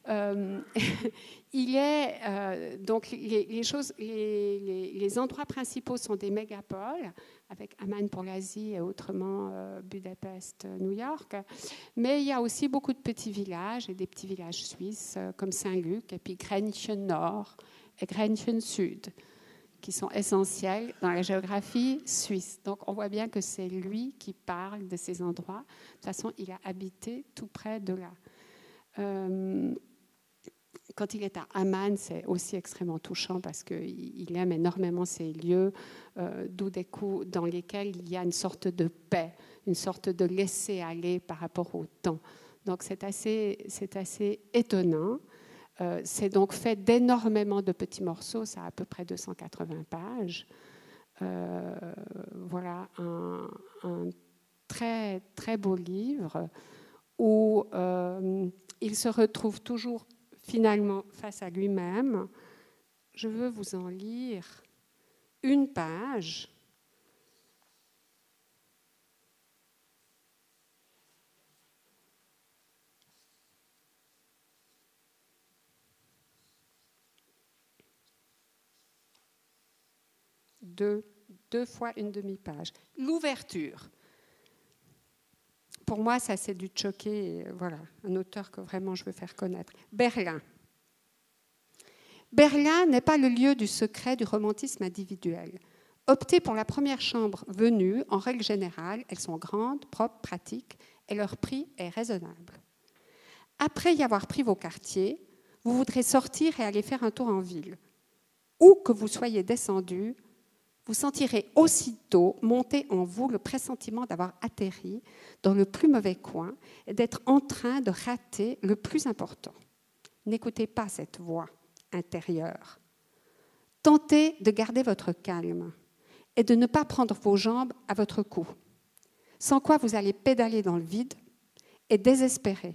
Euh, [laughs] il est euh, donc les, choses, les, endroits principaux sont des mégapoles, avec Amman pour l'Asie et autrement euh, Budapest, New York. Mais il y a aussi beaucoup de petits villages et des petits villages suisses comme Saint-Luc et puis Grenchen Nord et Grenchen Sud qui sont essentiels dans la géographie suisse. Donc on voit bien que c'est lui qui parle de ces endroits. De toute façon, il a habité tout près de là quand il est à Amman, c'est aussi extrêmement touchant parce qu'il aime énormément ces lieux euh, dans lesquels il y a une sorte de paix, une sorte de laisser-aller par rapport au temps. Donc c'est assez, assez étonnant. Euh, c'est donc fait d'énormément de petits morceaux, ça a à peu près 280 pages. Euh, voilà un, un, très très beau livre où il se retrouve toujours finalement face à lui-même, je veux vous en lire une page. Deux, fois une demi-page. L'ouverture pour moi, ça c'est du choqué. Voilà, un auteur que vraiment je veux faire connaître. Berlin. Berlin n'est pas le lieu du secret du romantisme individuel. Optez pour la première chambre venue, en règle générale, elles sont grandes, propres, pratiques, et leur prix est raisonnable. Après y avoir pris vos quartiers, vous voudrez sortir et aller faire un tour en ville. Où que vous soyez descendu, vous sentirez aussitôt monter en vous le pressentiment d'avoir atterri dans le plus mauvais coin et d'être en train de rater le plus important. N'écoutez pas cette voix intérieure. Tentez de garder votre calme et de ne pas prendre vos jambes à votre cou, sans quoi vous allez pédaler dans le vide et désespérer.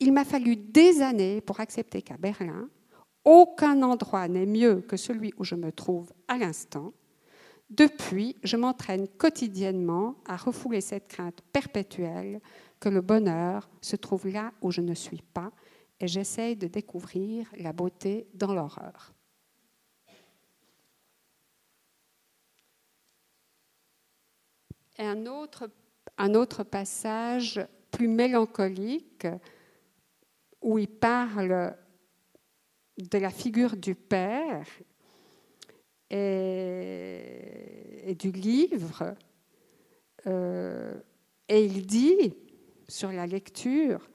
Il m'a fallu des années pour accepter qu'à Berlin, aucun endroit n'est mieux que celui où je me trouve à l'instant depuis, je m'entraîne quotidiennement à refouler cette crainte perpétuelle que le bonheur se trouve là où je ne suis pas et j'essaye de découvrir la beauté dans l'horreur. Et un autre, un autre passage plus mélancolique où il parle de la figure du Père et, du livre. Euh, et il dit sur la lecture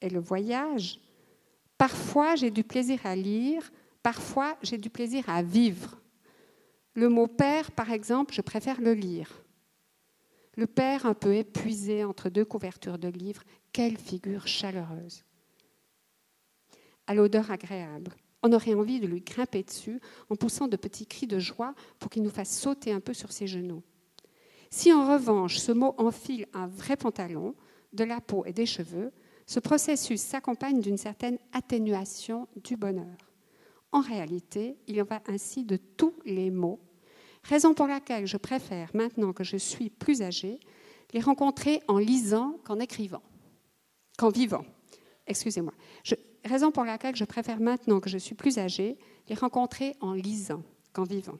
et le voyage, parfois j'ai du plaisir à lire, parfois j'ai du plaisir à vivre. Le mot père, par exemple, je préfère le lire. Le père un peu épuisé entre deux couvertures de livres, quelle figure chaleureuse. À l'odeur agréable. On aurait envie de lui grimper dessus en poussant de petits cris de joie pour qu'il nous fasse sauter un peu sur ses genoux. Si en revanche ce mot enfile un vrai pantalon, de la peau et des cheveux, ce processus s'accompagne d'une certaine atténuation du bonheur. En réalité, il en va ainsi de tous les mots, raison pour laquelle je préfère, maintenant que je suis plus âgée, les rencontrer en lisant qu'en écrivant, qu'en vivant. Excusez-moi. Raison pour laquelle je préfère maintenant que je suis plus âgée, les rencontrer en lisant qu'en vivant.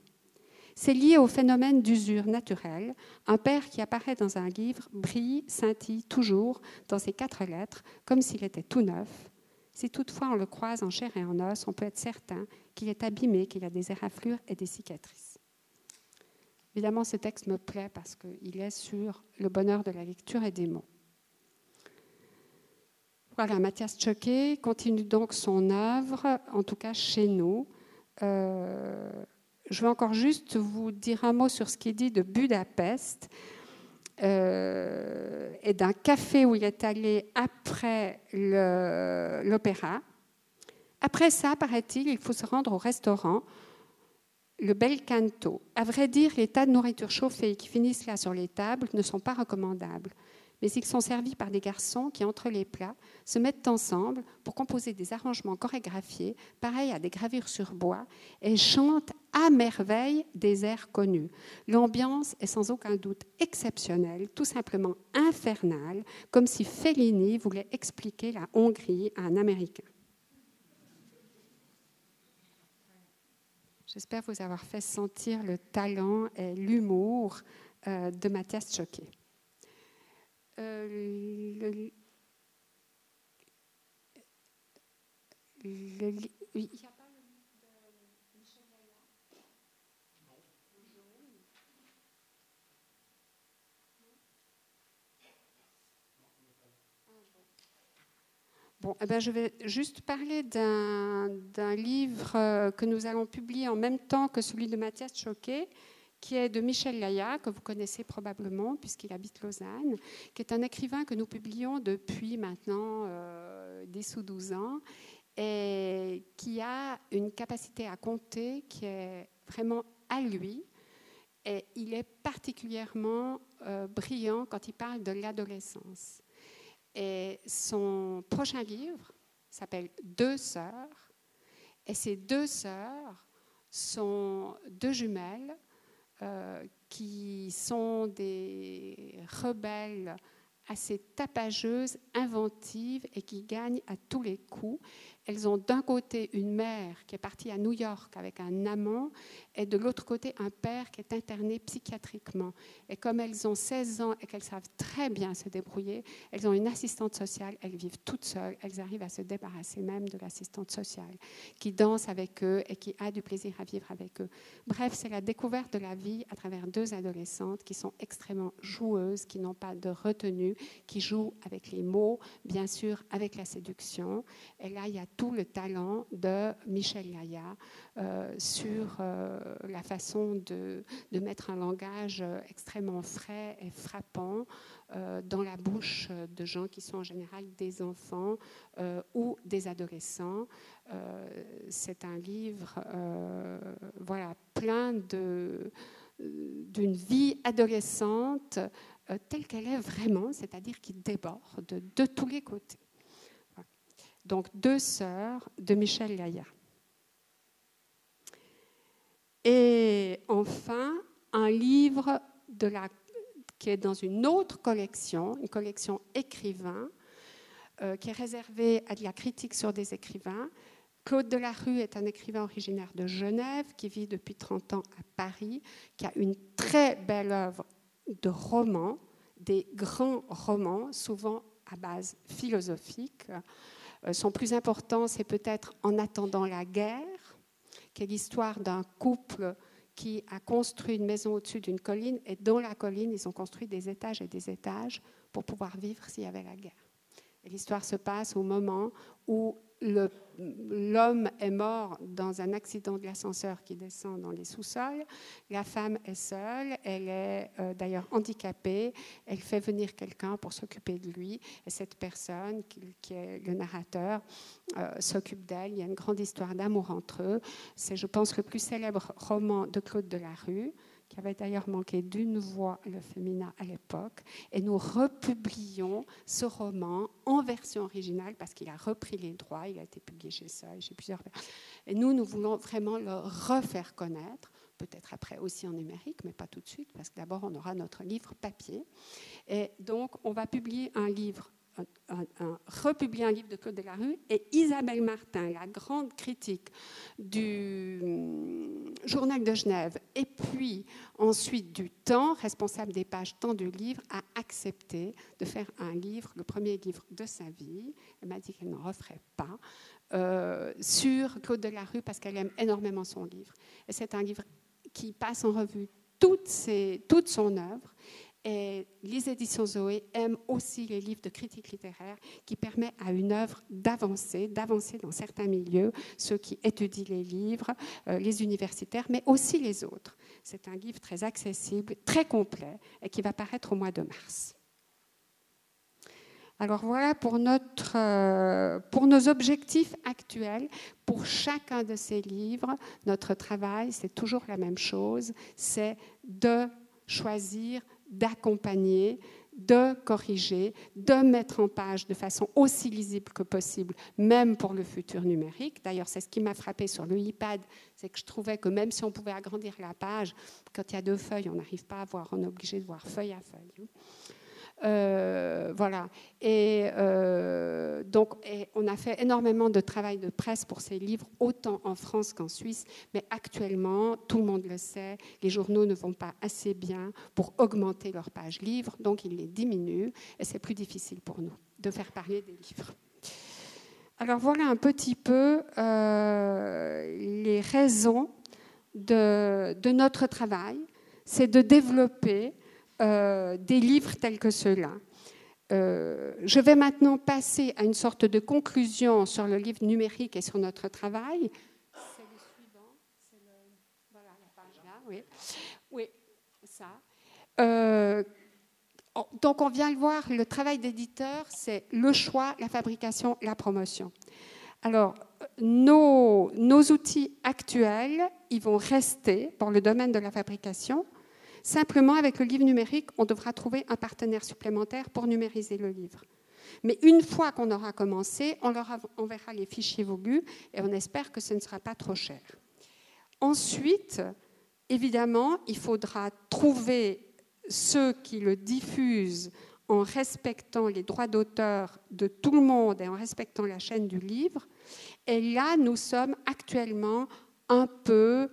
C'est lié au phénomène d'usure naturelle. Un père qui apparaît dans un livre brille, scintille toujours dans ses quatre lettres, comme s'il était tout neuf. Si toutefois on le croise en chair et en os, on peut être certain qu'il est abîmé, qu'il a des éraflures et des cicatrices. Évidemment, ce texte me plaît parce qu'il est sur le bonheur de la lecture et des mots. Voilà, Mathias Choquet continue donc son œuvre, en tout cas chez nous. Euh, je vais encore juste vous dire un mot sur ce qu'il dit de Budapest euh, et d'un café où il est allé après l'opéra. Après ça, paraît-il, il faut se rendre au restaurant, le Bel Canto. À vrai dire, les tas de nourriture chauffée qui finissent là sur les tables ne sont pas recommandables mais ils sont servis par des garçons qui, entre les plats, se mettent ensemble pour composer des arrangements chorégraphiés, pareils à des gravures sur bois, et chantent à merveille des airs connus. L'ambiance est sans aucun doute exceptionnelle, tout simplement infernale, comme si Fellini voulait expliquer la Hongrie à un Américain. J'espère vous avoir fait sentir le talent et l'humour euh, de Mathias Choquet. Lala Non. Bon, eh ben, je vais juste parler d'un livre euh, que nous allons publier en même temps que celui de Mathias Choquet, qui est de Michel Laya, que vous connaissez probablement puisqu'il habite Lausanne, qui est un écrivain que nous publions depuis maintenant euh, 10 ou 12 ans et qui a une capacité à compter qui est vraiment à lui. Et il est particulièrement euh, brillant quand il parle de l'adolescence. Son prochain livre s'appelle Deux sœurs. Et ces deux sœurs sont deux jumelles qui sont des rebelles assez tapageuses, inventives et qui gagnent à tous les coups. Elles ont d'un côté une mère qui est partie à New York avec un amant et de l'autre côté un père qui est interné psychiatriquement. Et comme elles ont 16 ans et qu'elles savent très bien se débrouiller, elles ont une assistante sociale, elles vivent toutes seules, elles arrivent à se débarrasser même de l'assistante sociale, qui danse avec eux et qui a du plaisir à vivre avec eux. Bref, c'est la découverte de la vie à travers deux adolescentes qui sont extrêmement joueuses, qui n'ont pas de retenue, qui jouent avec les mots, bien sûr avec la séduction. Et là, il y a tout le talent de Michel Laya euh, sur euh, la façon de, mettre un langage extrêmement frais et frappant euh, dans la bouche de gens qui sont en général des enfants ou des adolescents. C'est un livre voilà, plein d'une vie adolescente telle qu'elle est vraiment, c'est-à-dire qui déborde de tous les côtés. Donc deux sœurs de Michel Laya. Et enfin, un livre qui est dans une autre collection, une collection écrivain, euh, qui est réservée à de la critique sur des écrivains. Claude Delarue est un écrivain originaire de Genève qui vit depuis 30 ans à Paris, qui a une très belle œuvre de romans, des grands romans, souvent à base philosophique. Euh, son plus important, c'est peut-être En attendant la guerre, qui est l'histoire d'un couple qui a construit une maison au-dessus d'une colline, et dans la colline, ils ont construit des étages et des étages pour pouvoir vivre s'il y avait la guerre. L'histoire se passe au moment où l'homme est mort dans un accident de l'ascenseur qui descend dans les sous-sols. La femme est seule, elle est euh, d'ailleurs handicapée. Elle fait venir quelqu'un pour s'occuper de lui. Et cette personne, qui, est le narrateur, euh, s'occupe d'elle. Il y a une grande histoire d'amour entre eux. C'est, je pense, le plus célèbre roman de Claude Delarue qui avait d'ailleurs manqué d'une voix le féminin à l'époque, et nous republions ce roman en version originale parce qu'il a repris les droits, il a été publié chez Seuil, chez plusieurs. Et nous, nous voulons vraiment le refaire connaître, peut-être après aussi en numérique, mais pas tout de suite, parce que d'abord on aura notre livre papier. Et donc on va publier un livre republié un livre de Claude Delarue et Isabelle Martin, la grande critique du hum, Journal de Genève, et puis ensuite du Temps, responsable des pages Temps du livre, a accepté de faire un livre, le premier livre de sa vie. Elle m'a dit qu'elle n'en referait pas. Euh, sur Claude Delarue parce qu'elle aime énormément son livre. Et c'est un livre qui passe en revue toute, toute son œuvre et les éditions Zoé aiment aussi les livres de critique littéraire qui permettent à une œuvre d'avancer, d'avancer dans certains milieux, ceux qui étudient les livres, euh, les universitaires, mais aussi les autres. C'est un livre très accessible, très complet et qui va paraître au mois de mars. Alors voilà pour, euh, pour nos objectifs actuels. Pour chacun de ces livres, notre travail, c'est toujours la même chose, c'est de choisir d'accompagner, de corriger, de mettre en page de façon aussi lisible que possible, même pour le futur numérique. D'ailleurs, c'est ce qui m'a frappé sur le iPad, c'est que je trouvais que même si on pouvait agrandir la page, quand il y a deux feuilles, on n'arrive pas à voir, on est obligé de voir feuille à feuille. Euh, voilà. Et euh, donc, on a fait énormément de travail de presse pour ces livres, autant en France qu'en Suisse. Mais actuellement, tout le monde le sait, les journaux ne vont pas assez bien pour augmenter leur page livre, donc ils les diminuent, et c'est plus difficile pour nous de faire parler des livres. Alors voilà un petit peu euh, les raisons de notre travail. C'est de développer euh, des livres tels que ceux-là. Euh, je vais maintenant passer à une sorte de conclusion sur le livre numérique et sur notre travail. C'est le suivant, voilà la page là, oui, oui, ça. Euh, donc on vient le voir, le travail d'éditeur, c'est le choix, la fabrication, la promotion. Alors, nos, nos outils actuels, ils vont rester pour le domaine de la fabrication. Simplement, avec le livre numérique, on devra trouver un partenaire supplémentaire pour numériser le livre. Mais une fois qu'on aura commencé, on leur enverra les fichiers vogus et on espère que ce ne sera pas trop cher. Ensuite, évidemment, il faudra trouver ceux qui le diffusent en respectant les droits d'auteur de tout le monde et en respectant la chaîne du livre. Et là, nous sommes actuellement un peu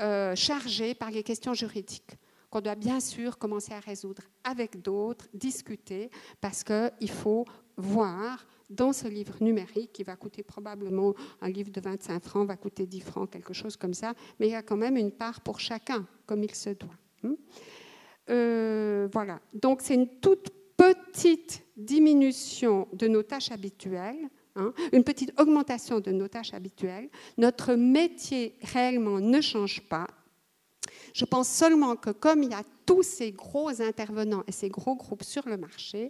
euh, chargé par les questions juridiques qu'on doit bien sûr commencer à résoudre avec d'autres, discuter, parce qu'il faut voir dans ce livre numérique, qui va coûter probablement un livre de 25 francs, va coûter 10 francs, quelque chose comme ça, mais il y a quand même une part pour chacun, comme il se doit. Hein. Euh, voilà, donc c'est une toute petite diminution de nos tâches habituelles Hein, une petite augmentation de nos tâches habituelles. Notre métier réellement ne change pas. Je pense seulement que comme il y a tous ces gros intervenants et ces gros groupes sur le marché,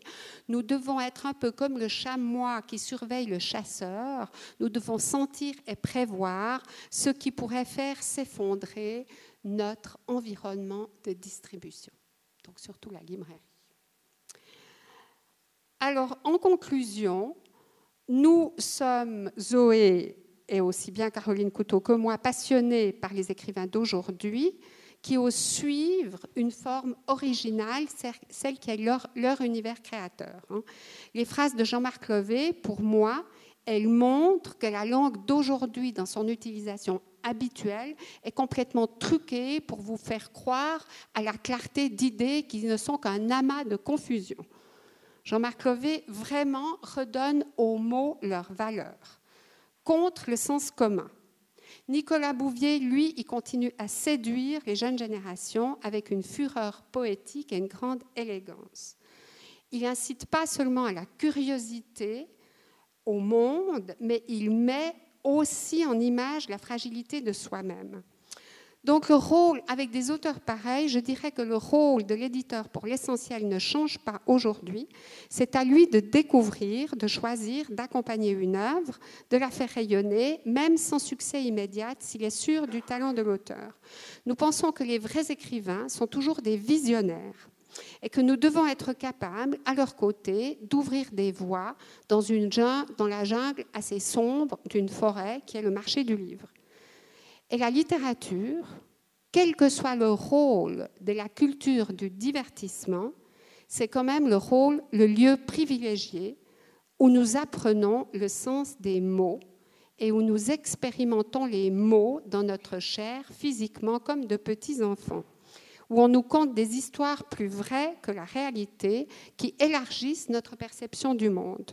nous devons être un peu comme le chamois qui surveille le chasseur. Nous devons sentir et prévoir ce qui pourrait faire s'effondrer notre environnement de distribution. Donc surtout la librairie. Alors en conclusion, nous sommes, Zoé et aussi bien Caroline Couteau que moi, passionnés par les écrivains d'aujourd'hui qui osent suivre une forme originale, celle qui est leur, univers créateur. Hein. Les phrases de Jean-Marc Levé, pour moi, elles montrent que la langue d'aujourd'hui, dans son utilisation habituelle, est complètement truquée pour vous faire croire à la clarté d'idées qui ne sont qu'un amas de confusion. Jean-Marc Levé vraiment redonne aux mots leur valeur, contre le sens commun. Nicolas Bouvier, lui, il continue à séduire les jeunes générations avec une fureur poétique et une grande élégance. Il incite pas seulement à la curiosité, au monde, mais il met aussi en image la fragilité de soi-même. Donc le rôle, avec des auteurs pareils, je dirais que le rôle de l'éditeur pour l'essentiel ne change pas aujourd'hui. C'est à lui de découvrir, de choisir, d'accompagner une œuvre, de la faire rayonner, même sans succès immédiat, s'il est sûr du talent de l'auteur. Nous pensons que les vrais écrivains sont toujours des visionnaires et que nous devons être capables, à leur côté, d'ouvrir des voies dans, la jungle assez sombre d'une forêt qui est le marché du livre. Et la littérature, quel que soit le rôle de la culture du divertissement, c'est quand même le rôle, le lieu privilégié où nous apprenons le sens des mots et où nous expérimentons les mots dans notre chair physiquement comme de petits enfants, où on nous conte des histoires plus vraies que la réalité qui élargissent notre perception du monde.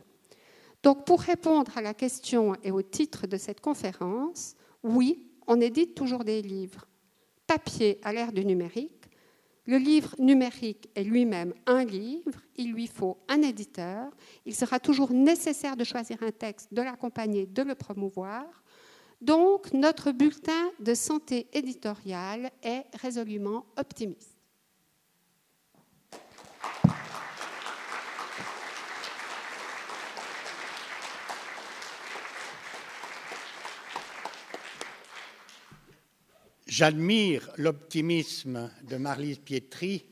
Donc pour répondre à la question et au titre de cette conférence, oui, on édite toujours des livres. Papier à l'ère du numérique. Le livre numérique est lui-même un livre, il lui faut un éditeur, il sera toujours nécessaire de choisir un texte, de l'accompagner, de le promouvoir. Donc notre bulletin de santé éditoriale est résolument optimiste. J'admire l'optimisme de Marlise Pietri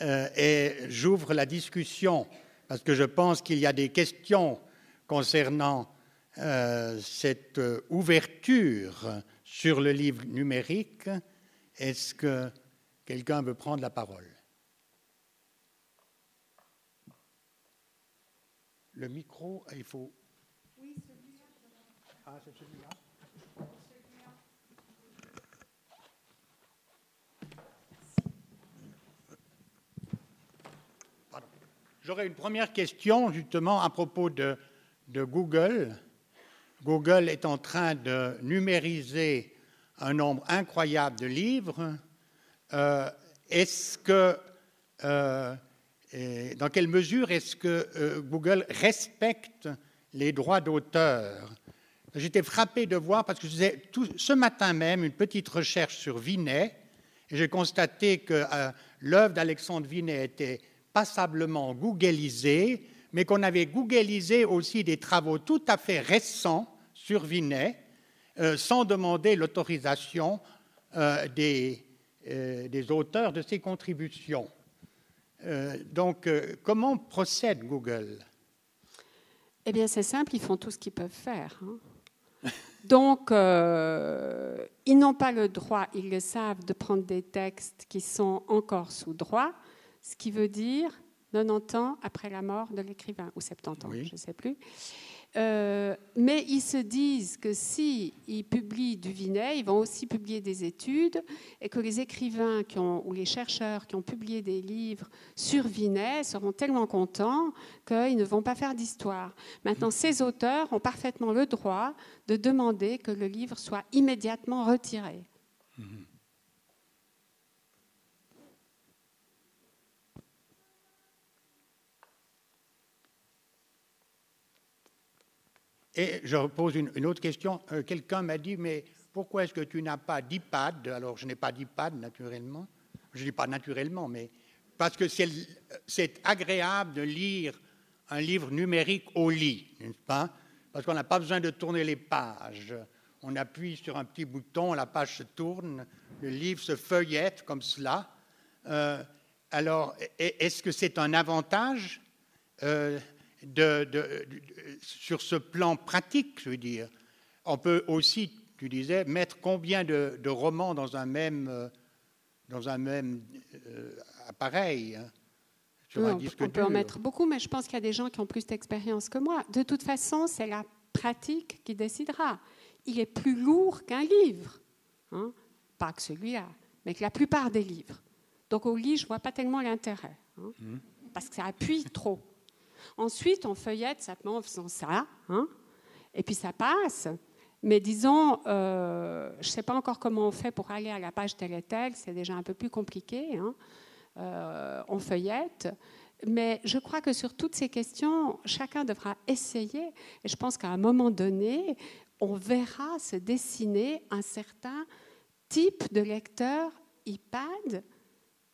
euh, et j'ouvre la discussion parce que je pense qu'il y a des questions concernant euh, cette ouverture sur le livre numérique. Est-ce que quelqu'un veut prendre la parole? Le micro, il faut. Oui, celui-là. Ah, c'est celui-là. J'aurais une première question justement à propos de, Google. Google est en train de numériser un nombre incroyable de livres. Euh, est-ce que, euh, dans quelle mesure est-ce que euh, Google respecte les droits d'auteur? J'étais frappé de voir, parce que je faisais ce matin même une petite recherche sur Vinet, et j'ai constaté que l'œuvre d'Alexandre Vinet était passablement googlisé, mais qu'on avait googlisé aussi des travaux tout à fait récents sur Vinet, euh, sans demander l'autorisation euh, des, euh, des, auteurs de ces contributions. donc, comment procède Google? Eh bien, c'est simple, ils font tout ce qu'ils peuvent faire. Hein. [laughs] Donc, ils n'ont pas le droit, ils le savent, de prendre des textes qui sont encore sous droit ce qui veut dire 90 ans après la mort de l'écrivain, ou 70 ans, je ne sais plus. Euh, mais ils se disent que s'ils publient du Vinet, ils vont aussi publier des études et que les écrivains qui ont, ou les chercheurs qui ont publié des livres sur Vinet seront tellement contents qu'ils ne vont pas faire d'histoire. Maintenant, ces auteurs ont parfaitement le droit de demander que le livre soit immédiatement retiré. Mhm. Et je repose une, autre question. Euh, quelqu'un m'a dit, mais pourquoi est-ce que tu n'as pas d'iPad? Alors, je n'ai pas d'iPad, naturellement. Je ne dis pas naturellement, mais parce que c'est agréable de lire un livre numérique au lit, n'est-ce pas? Parce qu'on n'a pas besoin de tourner les pages. On appuie sur un petit bouton, la page se tourne, le livre se feuillette comme cela. Euh, alors, est-ce que c'est un avantage? Euh, de, sur ce plan pratique, je veux dire. On peut aussi, tu disais, mettre combien de, romans dans un même, euh, dans un même euh, appareil. hein, sur Oui, un on, disque on peut en mettre beaucoup, mais je pense qu'il y a des gens qui ont plus d'expérience que moi. De toute façon, c'est la pratique qui décidera. Il est plus lourd qu'un livre. hein. Pas que celui-là, mais que la plupart des livres. Donc au lit, je ne vois pas tellement l'intérêt. hein, Parce que ça appuie trop. Ensuite, on feuillette simplement en faisant ça. hein, et puis ça passe. Mais disons, euh, je ne sais pas encore comment on fait pour aller à la page telle et telle, c'est déjà un peu plus compliqué. hein. Euh, on feuillette. Mais je crois que sur toutes ces questions, chacun devra essayer. Et je pense qu'à un moment donné, on verra se dessiner un certain type de lecteur iPad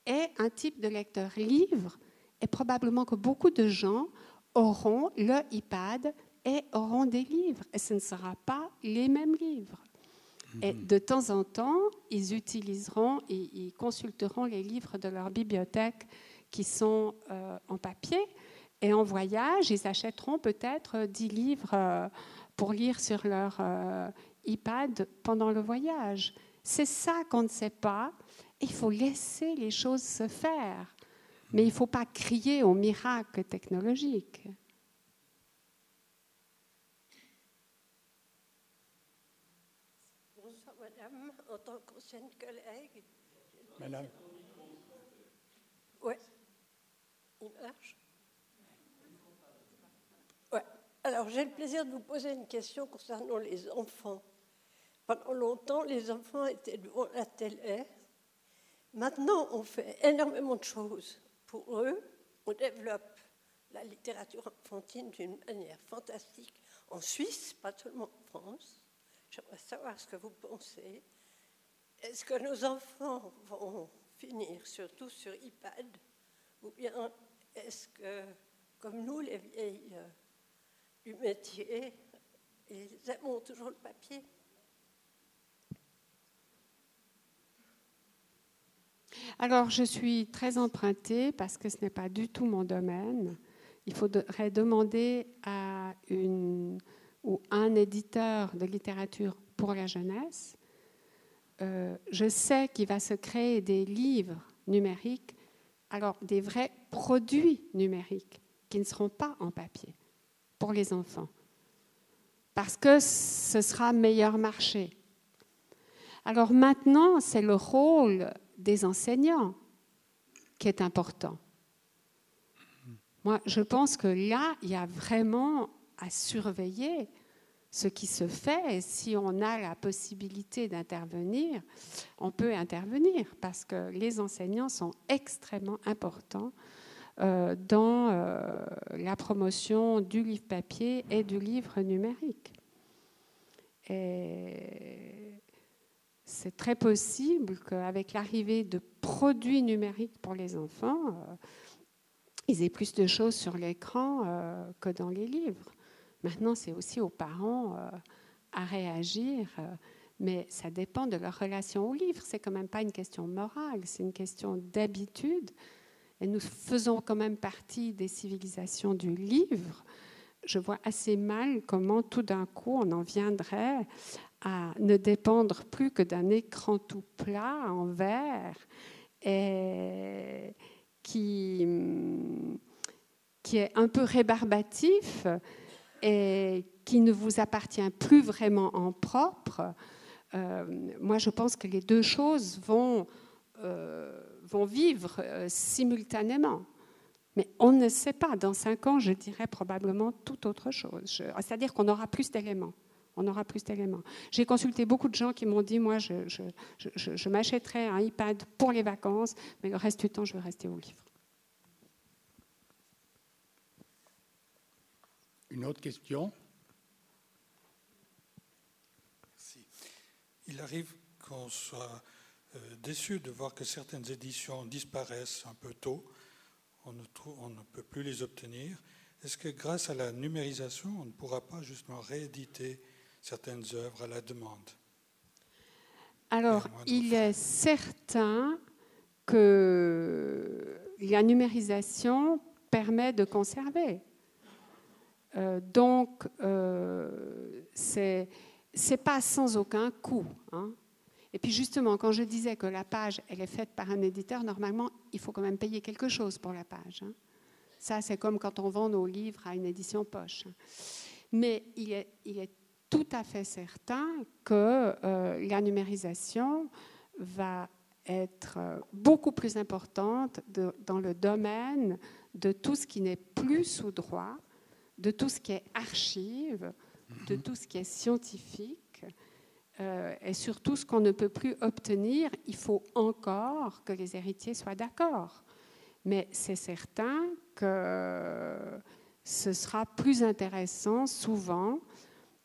et un type de lecteur livre. Et probablement que beaucoup de gens auront le iPad et auront des livres. Et ce ne sera pas les mêmes livres. Et de temps en temps, ils utiliseront, et ils consulteront les livres de leur bibliothèque qui sont euh, en papier. Et en voyage, ils achèteront peut-être 10 livres euh, pour lire sur leur euh, iPad pendant le voyage. C'est ça qu'on ne sait pas. Il faut laisser les choses se faire. Mais il ne faut pas crier au miracle technologique. Bonsoir madame, en tant qu'ancienne collègue. Madame. Ouais. Il marche Ouais. Alors j'ai le plaisir de vous poser une question concernant les enfants. Pendant longtemps, les enfants étaient devant la télé. Maintenant, on fait énormément de choses pour eux. On développe la littérature enfantine d'une manière fantastique en Suisse, pas seulement en France. J'aimerais savoir ce que vous pensez. Est-ce que nos enfants vont finir surtout sur iPad ou bien est-ce que, comme nous, les vieilles euh, du métier, ils aiment toujours le papier? Alors, je suis très empruntée parce que ce n'est pas du tout mon domaine. Il faudrait demander à une ou un éditeur de littérature pour la jeunesse. Euh, je sais qu'il va se créer des livres numériques, alors des vrais produits numériques qui ne seront pas en papier pour les enfants, parce que ce sera meilleur marché. Alors maintenant, c'est le rôle des enseignants qui est important. Moi, je pense que là, il y a vraiment à surveiller ce qui se fait. Et si on a la possibilité d'intervenir, on peut intervenir parce que les enseignants sont extrêmement importants euh, dans euh, la promotion du livre papier et du livre numérique. C'est très possible qu'avec l'arrivée de produits numériques pour les enfants, euh, ils aient plus de choses sur l'écran euh, que dans les livres. Maintenant, c'est aussi aux parents euh, à réagir, mais ça dépend de leur relation au livre. C'est quand même pas une question morale, c'est une question d'habitude. Et nous faisons quand même partie des civilisations du livre. Je vois assez mal comment tout d'un coup on en viendrait à ne dépendre plus que d'un écran tout plat en verre qui, qui est un peu rébarbatif et qui ne vous appartient plus vraiment en propre. Euh, moi, je pense que les deux choses vont, euh, vont vivre euh, simultanément. Mais on ne sait pas. Dans cinq ans, je dirais probablement tout autre chose. C'est-à-dire qu'on aura plus d'éléments. On aura plus d'éléments. J'ai consulté beaucoup de gens qui m'ont dit, moi, je, je, je, je m'achèterais un iPad pour les vacances, mais le reste du temps, je vais rester au livre. Une autre question? Merci. Il arrive qu'on soit euh, déçu de voir que certaines éditions disparaissent un peu tôt. On ne, trouve- on ne peut plus les obtenir. Est-ce que grâce à la numérisation, on ne pourra pas justement rééditer certaines œuvres à la demande Alors, il est certain que la numérisation permet de conserver. Euh, donc, euh, c'est c'est pas sans aucun coût. hein. Et puis justement, quand je disais que la page, elle est faite par un éditeur, normalement, il faut quand même payer quelque chose pour la page. Hein. Ça, c'est comme quand on vend nos livres à une édition poche. Mais il est, il est tout à fait certain que euh, la numérisation va être euh, beaucoup plus importante dans le domaine de tout ce qui n'est plus sous droit, de tout ce qui est archive, de mhm. tout ce qui est scientifique, euh, et surtout ce qu'on ne peut plus obtenir, il faut encore que les héritiers soient d'accord. Mais c'est certain que ce sera plus intéressant souvent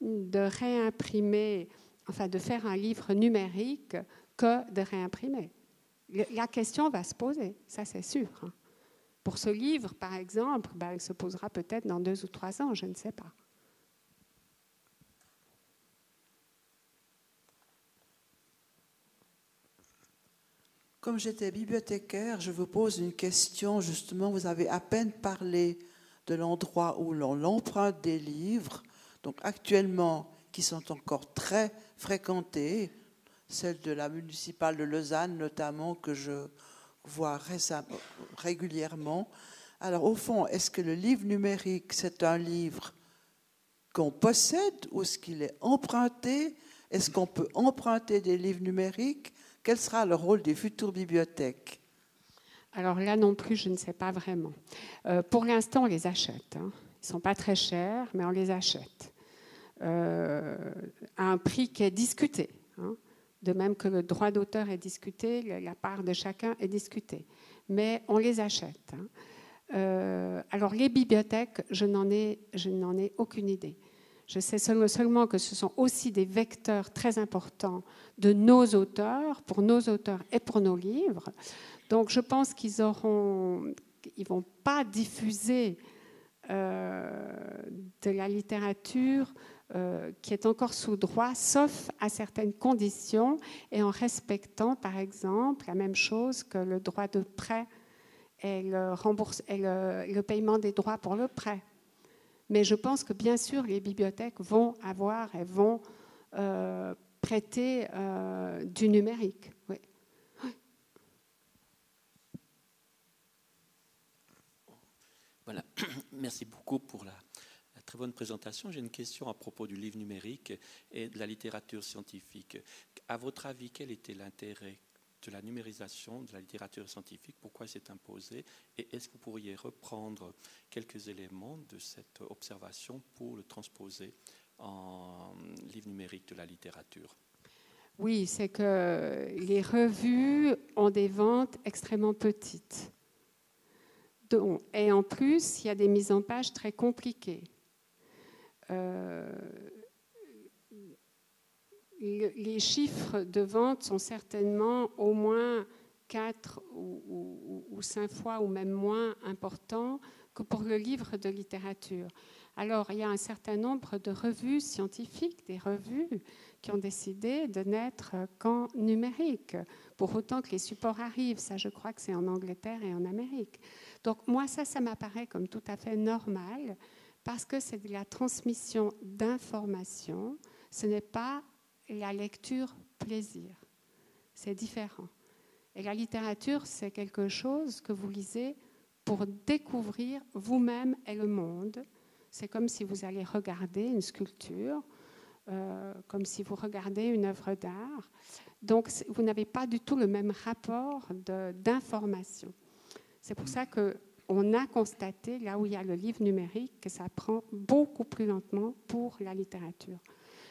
de réimprimer, enfin de faire un livre numérique que de réimprimer. La question va se poser, ça c'est sûr. Hein. Pour ce livre, par exemple, ben, elle se posera peut-être dans deux ou trois ans, je ne sais pas. Comme j'étais bibliothécaire, je vous pose une question. Justement, vous avez à peine parlé de l'endroit où l'on emprunte des livres, donc actuellement, qui sont encore très fréquentés, celle de la municipale de Lausanne notamment, que je vois régulièrement. Alors, au fond, est-ce que le livre numérique, c'est un livre qu'on possède ou est-ce qu'il est emprunté? Est-ce qu'on peut emprunter des livres numériques? Quel sera le rôle des futures bibliothèques? Alors là non plus, je ne sais pas vraiment. Euh, pour l'instant, on les achète. Hein. Ils ne sont pas très chers, mais on les achète. Euh, à un prix qui est discuté. Hein. De même que le droit d'auteur est discuté, la part de chacun est discutée. Mais on les achète. Hein. Euh, alors les bibliothèques, je n'en ai, ai aucune idée. Je sais seulement que ce sont aussi des vecteurs très importants de nos auteurs, pour nos auteurs et pour nos livres. Donc je pense qu'ils auront, ils vont pas diffuser euh, de la littérature euh, qui est encore sous droit, sauf à certaines conditions et en respectant, par exemple, la même chose que le droit de prêt et le, rembourse, le paiement des droits pour le prêt. Mais je pense que bien sûr, les bibliothèques vont avoir et vont euh, prêter euh, du numérique. Oui. Voilà, [clears throat] merci beaucoup pour la, très bonne présentation. J'ai une question à propos du livre numérique et de la littérature scientifique. À votre avis, quel était l'intérêt de la numérisation de la littérature scientifique, pourquoi c'est imposé, et est-ce que vous pourriez reprendre quelques éléments de cette observation pour le transposer en livre numérique de la littérature? Oui, c'est que les revues ont des ventes extrêmement petites. Et en plus, il y a des mises en page très compliquées. Euh, les chiffres de vente sont certainement au moins quatre ou, cinq fois ou même moins importants que pour le livre de littérature. Alors, il y a un certain nombre de revues scientifiques, des revues qui ont décidé de n'être qu'en numérique, pour autant que les supports arrivent. Ça, je crois que c'est en Angleterre et en Amérique. Donc, moi, ça, ça m'apparaît comme tout à fait normal, parce que c'est de la transmission d'informations. Ce n'est pas la lecture plaisir. C'est différent. Et la littérature, c'est quelque chose que vous lisez pour découvrir vous-même et le monde. C'est comme si vous allez regarder une sculpture, euh, comme si vous regardez une œuvre d'art. Donc, vous n'avez pas du tout le même rapport d'information. C'est pour ça qu'on a constaté, là où il y a le livre numérique, que ça prend beaucoup plus lentement pour la littérature.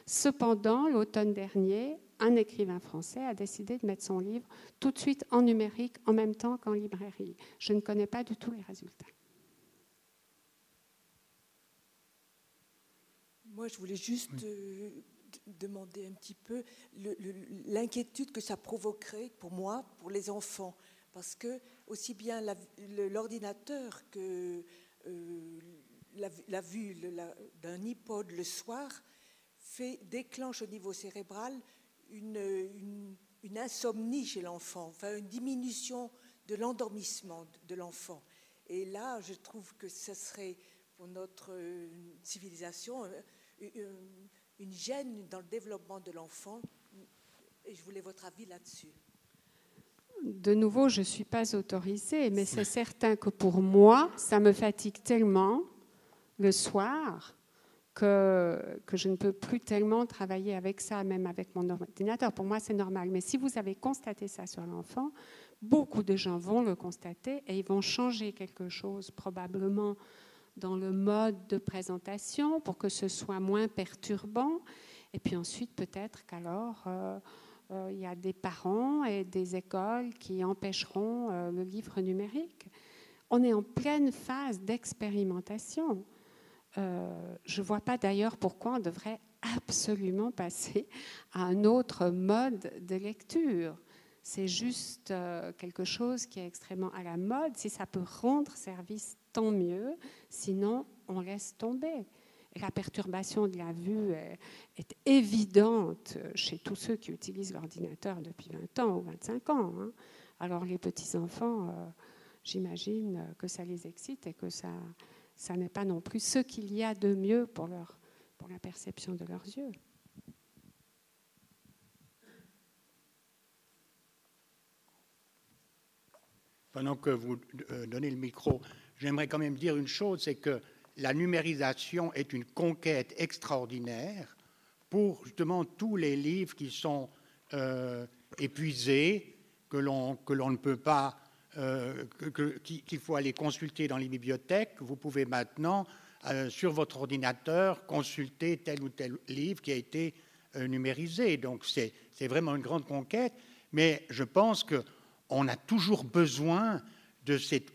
Cependant, l'automne dernier, un écrivain français a décidé de mettre son livre tout de suite en numérique en même temps qu'en librairie. Je ne connais pas du tout les résultats. Moi, je voulais juste euh, demander un petit peu l'inquiétude que ça provoquerait pour moi, pour les enfants. Parce que aussi bien l'ordinateur que euh, la, vue d'un iPod le soir déclenche au niveau cérébral une, une, insomnie chez l'enfant, enfin une diminution de l'endormissement de l'enfant. Et là, je trouve que ce serait pour notre euh, civilisation euh, une gêne dans le développement de l'enfant Et je voulais votre avis là-dessus. De nouveau, je ne suis pas autorisée, mais c'est certain que pour moi, ça me fatigue tellement le soir que, que je ne peux plus tellement travailler avec ça, même avec mon ordinateur. Pour moi, c'est normal. Mais si vous avez constaté ça sur l'enfant, beaucoup de gens vont le constater et ils vont changer quelque chose probablement dans le mode de présentation pour que ce soit moins perturbant. Et puis ensuite, peut-être qu'alors, euh, il y a des parents et des écoles qui empêcheront euh, le livre numérique. On est en pleine phase d'expérimentation. je ne vois pas d'ailleurs pourquoi on devrait absolument passer à un autre mode de lecture. C'est juste quelque chose qui est extrêmement à la mode. Si ça peut rendre service, tant mieux. Sinon, on laisse tomber la perturbation de la vue est, évidente chez tous ceux qui utilisent l'ordinateur depuis 20 ans ou 25 ans. Hein. Alors les petits-enfants, euh, j'imagine que ça les excite et que ça, ça n'est pas non plus ce qu'il y a de mieux pour, leur, pour la perception de leurs yeux. Pendant que vous euh, donnez le micro, j'aimerais quand même dire une chose, c'est que la numérisation est une conquête extraordinaire pour justement tous les livres qui sont euh, épuisés, que l'on ne peut pas, euh, qu'il faut aller consulter dans les bibliothèques. Vous pouvez maintenant, euh, sur votre ordinateur, consulter tel ou tel livre qui a été numérisé. Donc c'est vraiment une grande conquête, mais je pense qu'on a toujours besoin de cette,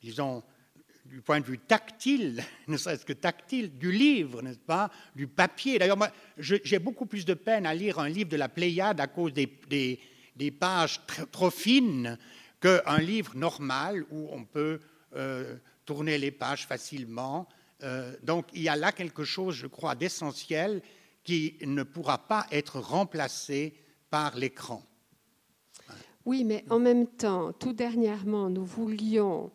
disons, du point de vue tactile, [laughs] ne serait-ce que tactile, du livre, n'est-ce pas, du papier. D'ailleurs, moi, j'ai beaucoup plus de peine à lire un livre de la Pléiade à cause des, pages trop fines qu'un livre normal où on peut euh, tourner les pages facilement. Euh, donc, il y a là quelque chose, je crois, d'essentiel qui ne pourra pas être remplacé par l'écran. Oui, mais en même temps, tout dernièrement, nous voulions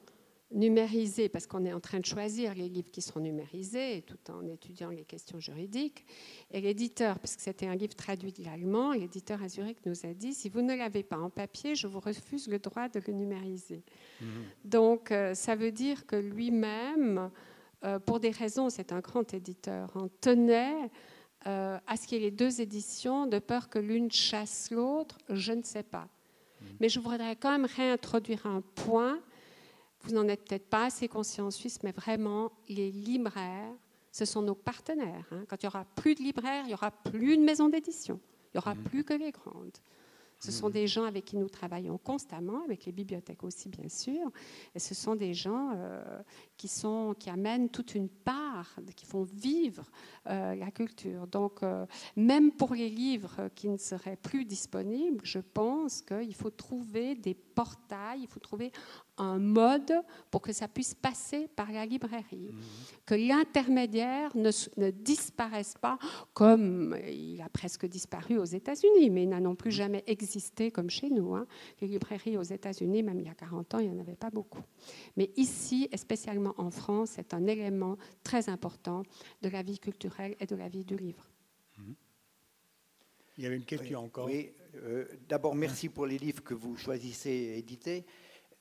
numériser, parce qu'on est en train de choisir les livres qui seront numérisés, tout en étudiant les questions juridiques. Et l'éditeur, parce que c'était un livre traduit de l'allemand, l'éditeur à Zurich nous a dit, si vous ne l'avez pas en papier, je vous refuse le droit de le numériser. Mhm. Donc, euh, ça veut dire que lui-même, euh, pour des raisons, c'est un grand éditeur, en tenait euh, à ce qu'il y ait les deux éditions, de peur que l'une chasse l'autre, je ne sais pas. Mhm. Mais je voudrais quand même réintroduire un point vous n'en êtes peut-être pas assez conscient en Suisse, mais vraiment, les libraires, ce sont nos partenaires. Hein. Quand il n'y aura plus de libraires, il n'y aura plus de maisons d'édition. Il n'y aura mmh. plus que les grandes. Ce sont des gens avec qui nous travaillons constamment, avec les bibliothèques aussi, bien sûr. Et ce sont des gens euh, qui, sont, qui amènent toute une part, qui font vivre euh, la culture. Donc, euh, même pour les livres qui ne seraient plus disponibles, je pense qu'il faut trouver des portails, il faut trouver un mode pour que ça puisse passer par la librairie, mhm. que l'intermédiaire ne, ne, disparaisse pas comme il a presque disparu aux États-Unis, mais il n'a non plus mhm. jamais existé comme chez nous. Hein. Les librairies aux États-Unis, même il y a 40 ans, il n'y en avait pas beaucoup. Mais ici, et spécialement en France, c'est un élément très important de la vie culturelle et de la vie du livre. Mhm. Il y avait une question encore. Oui, euh, d'abord merci pour les livres que vous choisissez et éditer.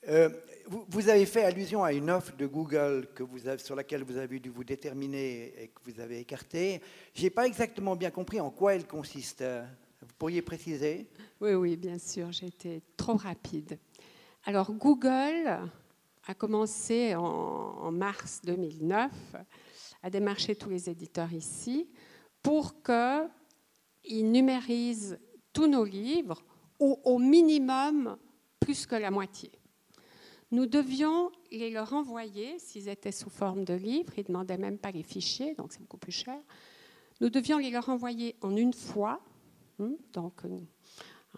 Euh, vous, avez fait allusion à une offre de Google que sur laquelle vous avez dû vous déterminer et que vous avez écartée. Je n'ai pas exactement bien compris en quoi elle consiste. Vous pourriez préciser? Oui, oui, bien sûr, été trop rapide. Alors Google a commencé en, en mars 2009 à démarcher tous les éditeurs ici pour qu'ils numérisent tous nos livres ou au minimum plus que la moitié. Nous devions les leur envoyer, s'ils étaient sous forme de livres, ils ne demandaient même pas les fichiers, donc c'est beaucoup plus cher. Nous devions les leur envoyer en une fois, hein, donc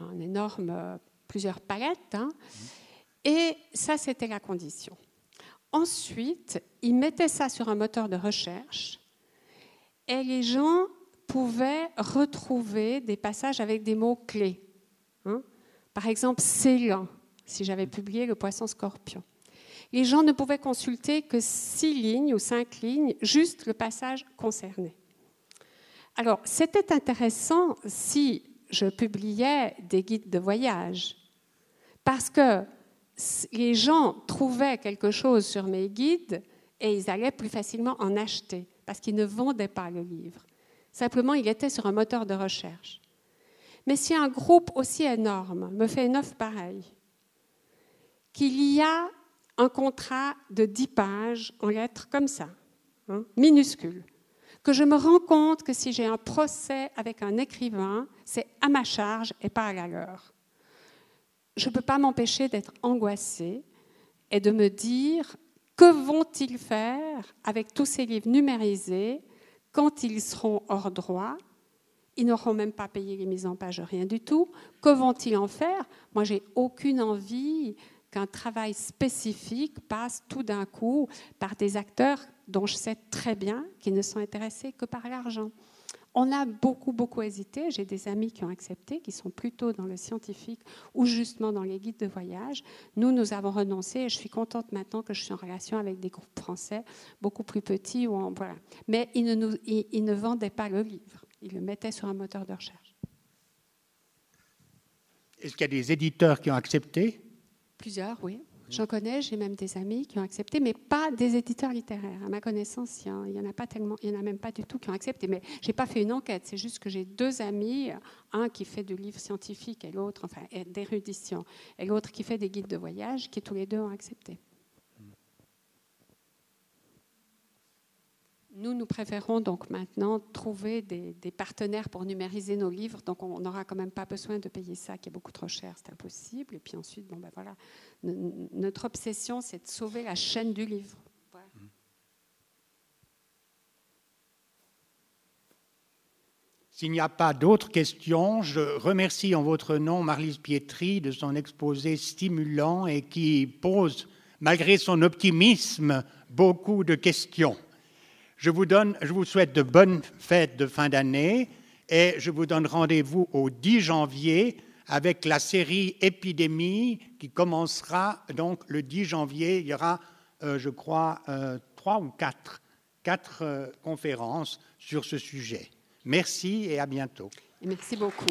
un énorme, plusieurs palettes, hein. et ça c'était la condition. Ensuite, ils mettaient ça sur un moteur de recherche et les gens pouvaient retrouver des passages avec des mots clés. Hein. Par exemple, lent si j'avais publié Le poisson scorpion. Les gens ne pouvaient consulter que six lignes ou cinq lignes, juste le passage concerné. Alors, c'était intéressant si je publiais des guides de voyage. Parce que les gens trouvaient quelque chose sur mes guides et ils allaient plus facilement en acheter parce qu'ils ne vendaient pas le livre. Simplement, il était sur un moteur de recherche. Mais si un groupe aussi énorme me fait une offre pareille, qu'il y a un contrat de 10 pages en lettres comme ça, hein, minuscules, que je me rends compte que si j'ai un procès avec un écrivain, c'est à ma charge et pas à la leur. Je ne peux pas m'empêcher d'être angoissée et de me dire que vont-ils faire avec tous ces livres numérisés quand ils seront hors droit? Ils n'auront même pas payé les mises en page, rien du tout. Que vont-ils en faire? Moi, j'ai aucune envie qu'un travail spécifique passe tout d'un coup par des acteurs dont je sais très bien qu'ils ne sont intéressés que par l'argent. On a beaucoup, beaucoup hésité. J'ai des amis qui ont accepté, qui sont plutôt dans le scientifique ou justement dans les guides de voyage. Nous, nous avons renoncé et je suis contente maintenant que je suis en relation avec des groupes français beaucoup plus petits. Mais ils ne vendaient pas le livre. Ils le mettaient sur un moteur de recherche. Est-ce qu'il y a des éditeurs qui ont accepté? Plusieurs, oui. J'en connais, j'ai même des amis qui ont accepté, mais pas des éditeurs littéraires. À ma connaissance, il n'y en a pas tellement, il y en a même pas du tout qui ont accepté. Mais j'ai pas fait une enquête. C'est juste que j'ai deux amis, un qui fait du livre scientifique et l'autre, enfin, d'érudition, et l'autre qui fait des guides de voyage, qui tous les deux ont accepté. Nous, nous préférons donc maintenant trouver des, partenaires pour numériser nos livres. Donc, on n'aura quand même pas besoin de payer ça, qui est beaucoup trop cher, c'est impossible. Et puis ensuite, bon ben voilà, notre obsession, c'est de sauver la chaîne du livre. S'il n'y a pas d'autres questions, je remercie en votre nom Marlise Pietri de son exposé stimulant et qui pose, malgré son optimisme, beaucoup de questions. Je vous, souhaite de bonnes fêtes de fin d'année et je vous donne rendez-vous au 10 janvier avec la série Épidémie qui commencera donc le 10 janvier. Il y aura, euh, je crois, euh, trois ou quatre, quatre euh, conférences sur ce sujet. Merci et à bientôt. Merci beaucoup.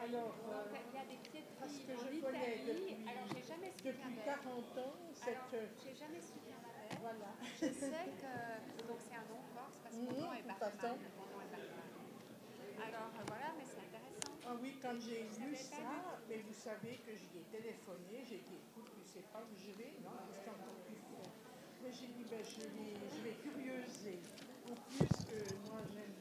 Alors, il y a des pieds parce que je connais depuis, alors j'ai jamais depuis 40 ans cette. J'ai jamais su bien Voilà. Je sais que donc c'est un nom corse parce que mon nom est Bartman. Mon nom est Bartman. Alors voilà, mais c'est intéressant. Ah oui, quand j'ai vu ça, mais vous savez que j'y ai téléphoné, j'ai dit écoute, tu sais pas où je vais, non, mais j'ai dit, ben, je, vais, je vais curieuser. Au plus que moi, j'aime